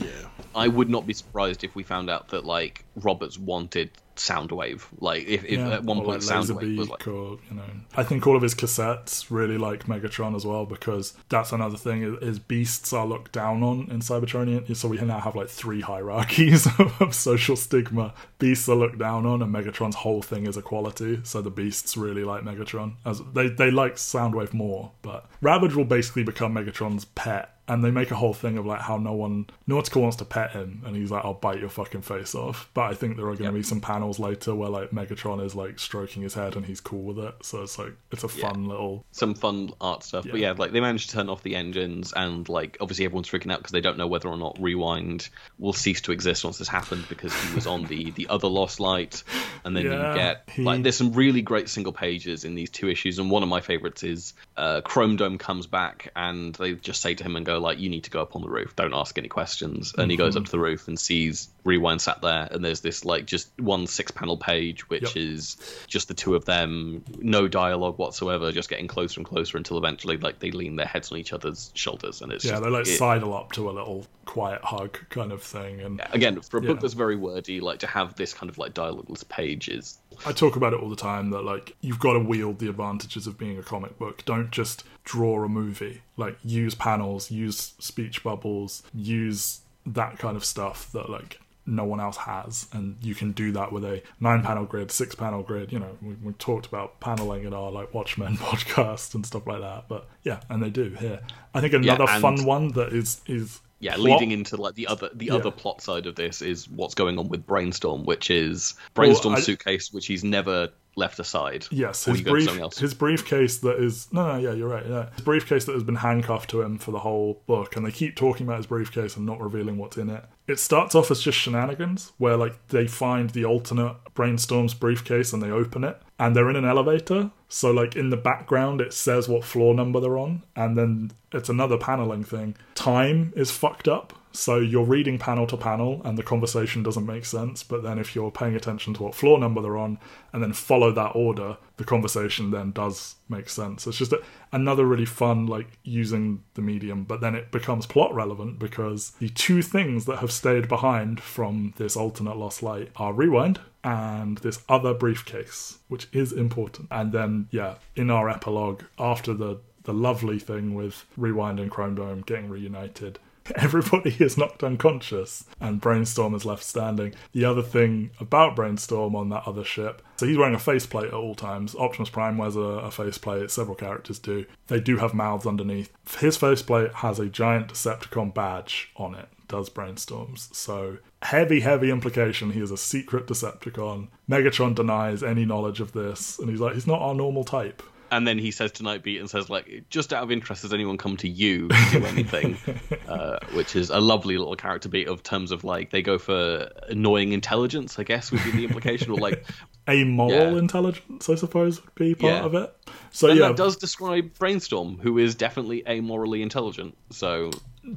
I would not be surprised if we found out that like Roberts wanted Soundwave. Like if, if Yeah, at one or, point like Soundwave was like or you know. I think all of his cassettes really like megatron as well because that's another thing is, is beasts are looked down on in cybertronian. So we now have like three hierarchies of social stigma. Beasts are looked down on and megatron's whole thing is equality. So the beasts really like megatron. As they, they like soundwave more but ravage will basically become megatron's pet and they make a whole thing of like how no one Nautica wants to pet him, and he's like, "I'll bite your fucking face off." But I think there are going to be some panels later where like Megatron is like stroking his head, and he's cool with it. So it's like it's a fun little some fun art stuff. But Yeah. yeah, like they managed to turn off the engines, and like obviously everyone's freaking out because they don't know whether or not Rewind will cease to exist once this happened because he was on the the other Lost Light, and then Yeah, you get he- like there's some really great single pages in these two issues, and one of my favorites is uh, Chrome Dome comes back and they just say to him and go like, "You need to go up on the roof. Don't ask any questions." And he goes Mm-hmm. up to the roof and sees Rewind sat there, and there's this like just one six panel page which Yep. is just the two of them, no dialogue whatsoever, just getting closer and closer until eventually like they lean their heads on each other's shoulders, and it's yeah. just, They like it- sidle up to a little quiet hug kind of thing, and again for a book that's very wordy, like to have this kind of like dialogueless page is I talk about it all the time that like you've got to wield the advantages of being a comic book. Don't just draw a movie. Like use panels, use speech bubbles, use that kind of stuff that like no one else has. And you can do that with a nine panel grid six panel grid. You know we, we talked about paneling in our like watchmen podcast and stuff like that. But yeah and they do here. I think another and- fun one that is is yeah, plot- leading into like the other the Yeah. other plot side of this is what's going on with Brainstorm, which is Brainstorm's I- suitcase, which he's never left aside. Yes, his you go to brief, his briefcase that is no, no, yeah, you're right. Yeah, his briefcase that has been handcuffed to him for the whole book, and they keep talking about his briefcase and not revealing what's in it. It starts off as just shenanigans, where like they find the alternate brainstorm's briefcase and they open it, and they're in an elevator. So like in the background, it says what floor number they're on, and then it's another paneling thing. Time is fucked up. So you're reading panel to panel and the conversation doesn't make sense, but then if you're paying attention to what floor number they're on and then follow that order, the conversation then does make sense. It's just a, another really fun like using the medium, but then it becomes plot relevant because the two things that have stayed behind from this alternate lost light are rewind and this other briefcase, which is important. And then yeah, in our epilogue after the the lovely thing with Rewind and Chrome Dome getting reunited. Everybody is knocked unconscious and Brainstorm is left standing. The other thing about Brainstorm on that other ship, so he's wearing a faceplate at all times. Optimus Prime wears a, a faceplate, several characters do. They do have mouths underneath. His faceplate has a giant Decepticon badge on it, does Brainstorm's. So, heavy, heavy implication he is a secret Decepticon. Megatron denies any knowledge of this, and he's like, he's not our normal type. And then he says to Nightbeat and says like, just out of interest, has anyone come to you to do anything? uh, which is a lovely little character beat of terms of like they go for annoying intelligence, I guess would be the implication, or like amoral Yeah. intelligence, I suppose, would be part Yeah. of it. So and yeah, that does describe Brainstorm, who is definitely amorally intelligent. So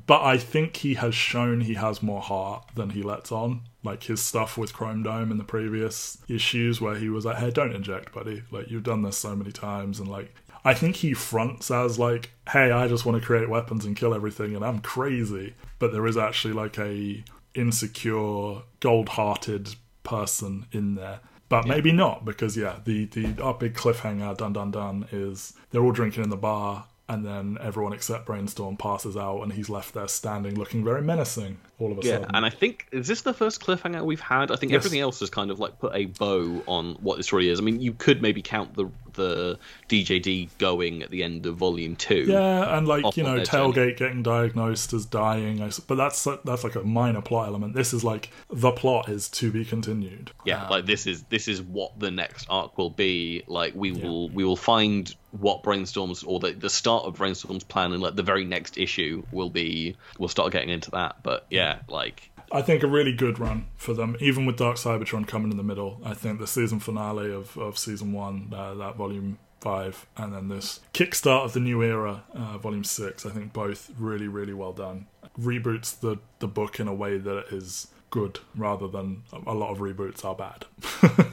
but I think he has shown he has more heart than he lets on. Like his stuff with Chrome Dome in the previous issues, where he was like, "Hey, don't inject, buddy. Like you've done this so many times," and like I think he fronts as like, "Hey, I just want to create weapons and kill everything, and I'm crazy." But there is actually like a insecure, gold-hearted person in there. But maybe not because yeah, the the our big cliffhanger, dun dun dun, is they're all drinking in the bar and then everyone except Brainstorm passes out, and he's left there standing, looking very menacing. All of a Yeah, sudden, and I think is this the first cliffhanger we've had? I think Yes. everything else has kind of like put a bow on what this story is. I mean, you could maybe count the the DJD going at the end of volume two. yeah, and like you know, their journey. Tailgate getting diagnosed as dying, but that's that's like a minor plot element. This is like the plot is to be continued. Yeah, um, like this is this is what the next arc will be. Like we will we will find what brainstorms or the the start of brainstorm's plan and like the very next issue will be we'll start getting into that. But yeah, like I think a really good run for them, even with Dark Cybertron coming in the middle. I think the season finale of, of season one, uh, that volume five, and then this kickstart of the new era, uh, volume six, I think both really, really well done. Reboots the, the book in a way that is good rather than a lot of reboots are bad.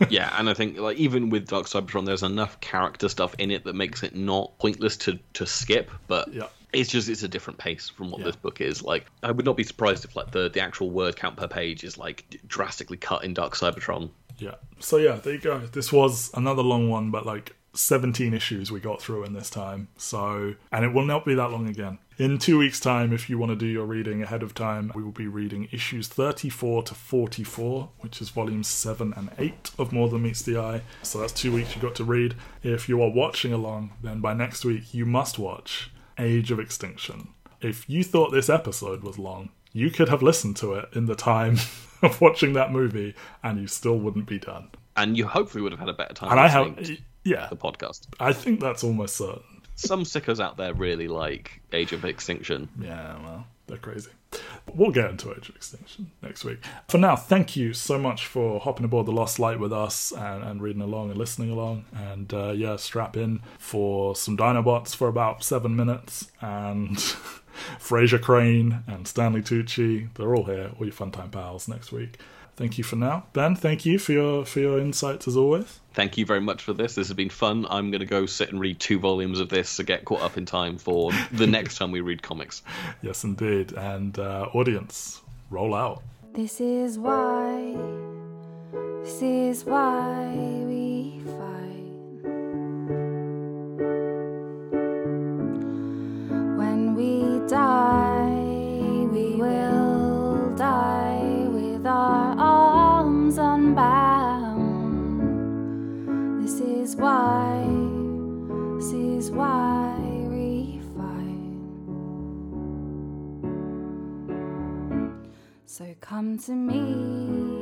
yeah, and I think like even with Dark Cybertron, there's enough character stuff in it that makes it not pointless to to skip. But Yeah. It's just it's a different pace from what Yeah. this book is. Like I would not be surprised if like the the actual word count per page is like drastically cut in Dark Cybertron. Yeah. So yeah, there you go. This was another long one, but like 17 issues we got through in this time. So, and it will not be that long again. In two weeks' time, if you want to do your reading ahead of time, we will be reading issues 34 to 44, which is volumes 7 and 8 of More Than Meets the Eye. So that's two weeks you got to read. If you are watching along, then by next week you must watch Age of Extinction. If you thought this episode was long, you could have listened to it in the time of watching that movie and you still wouldn't be done. And you hopefully would have had a better time And I have, to yeah, the podcast. I think that's almost certain. Some sickos out there really like Age of Extinction. Yeah, well, they're crazy. We'll get into Age of Extinction next week. For now, thank you so much for hopping aboard the Lost Light with us and, and reading along and listening along. And uh, yeah, strap in for some Dinobots for about seven minutes. And Frasier Crane and Stanley Tucci, they're all here, all your fun time pals next week. Thank you for now. Ben, thank you for your for your insights as always. Thank you very much for this. This has been fun. I'm going to go sit and read two volumes of this to get caught up in time for the next time we read comics. Yes, indeed. And uh, audience, roll out. This is why, this is why we fight. When we die, arms unbound. This is why, this is why we fight. So come to me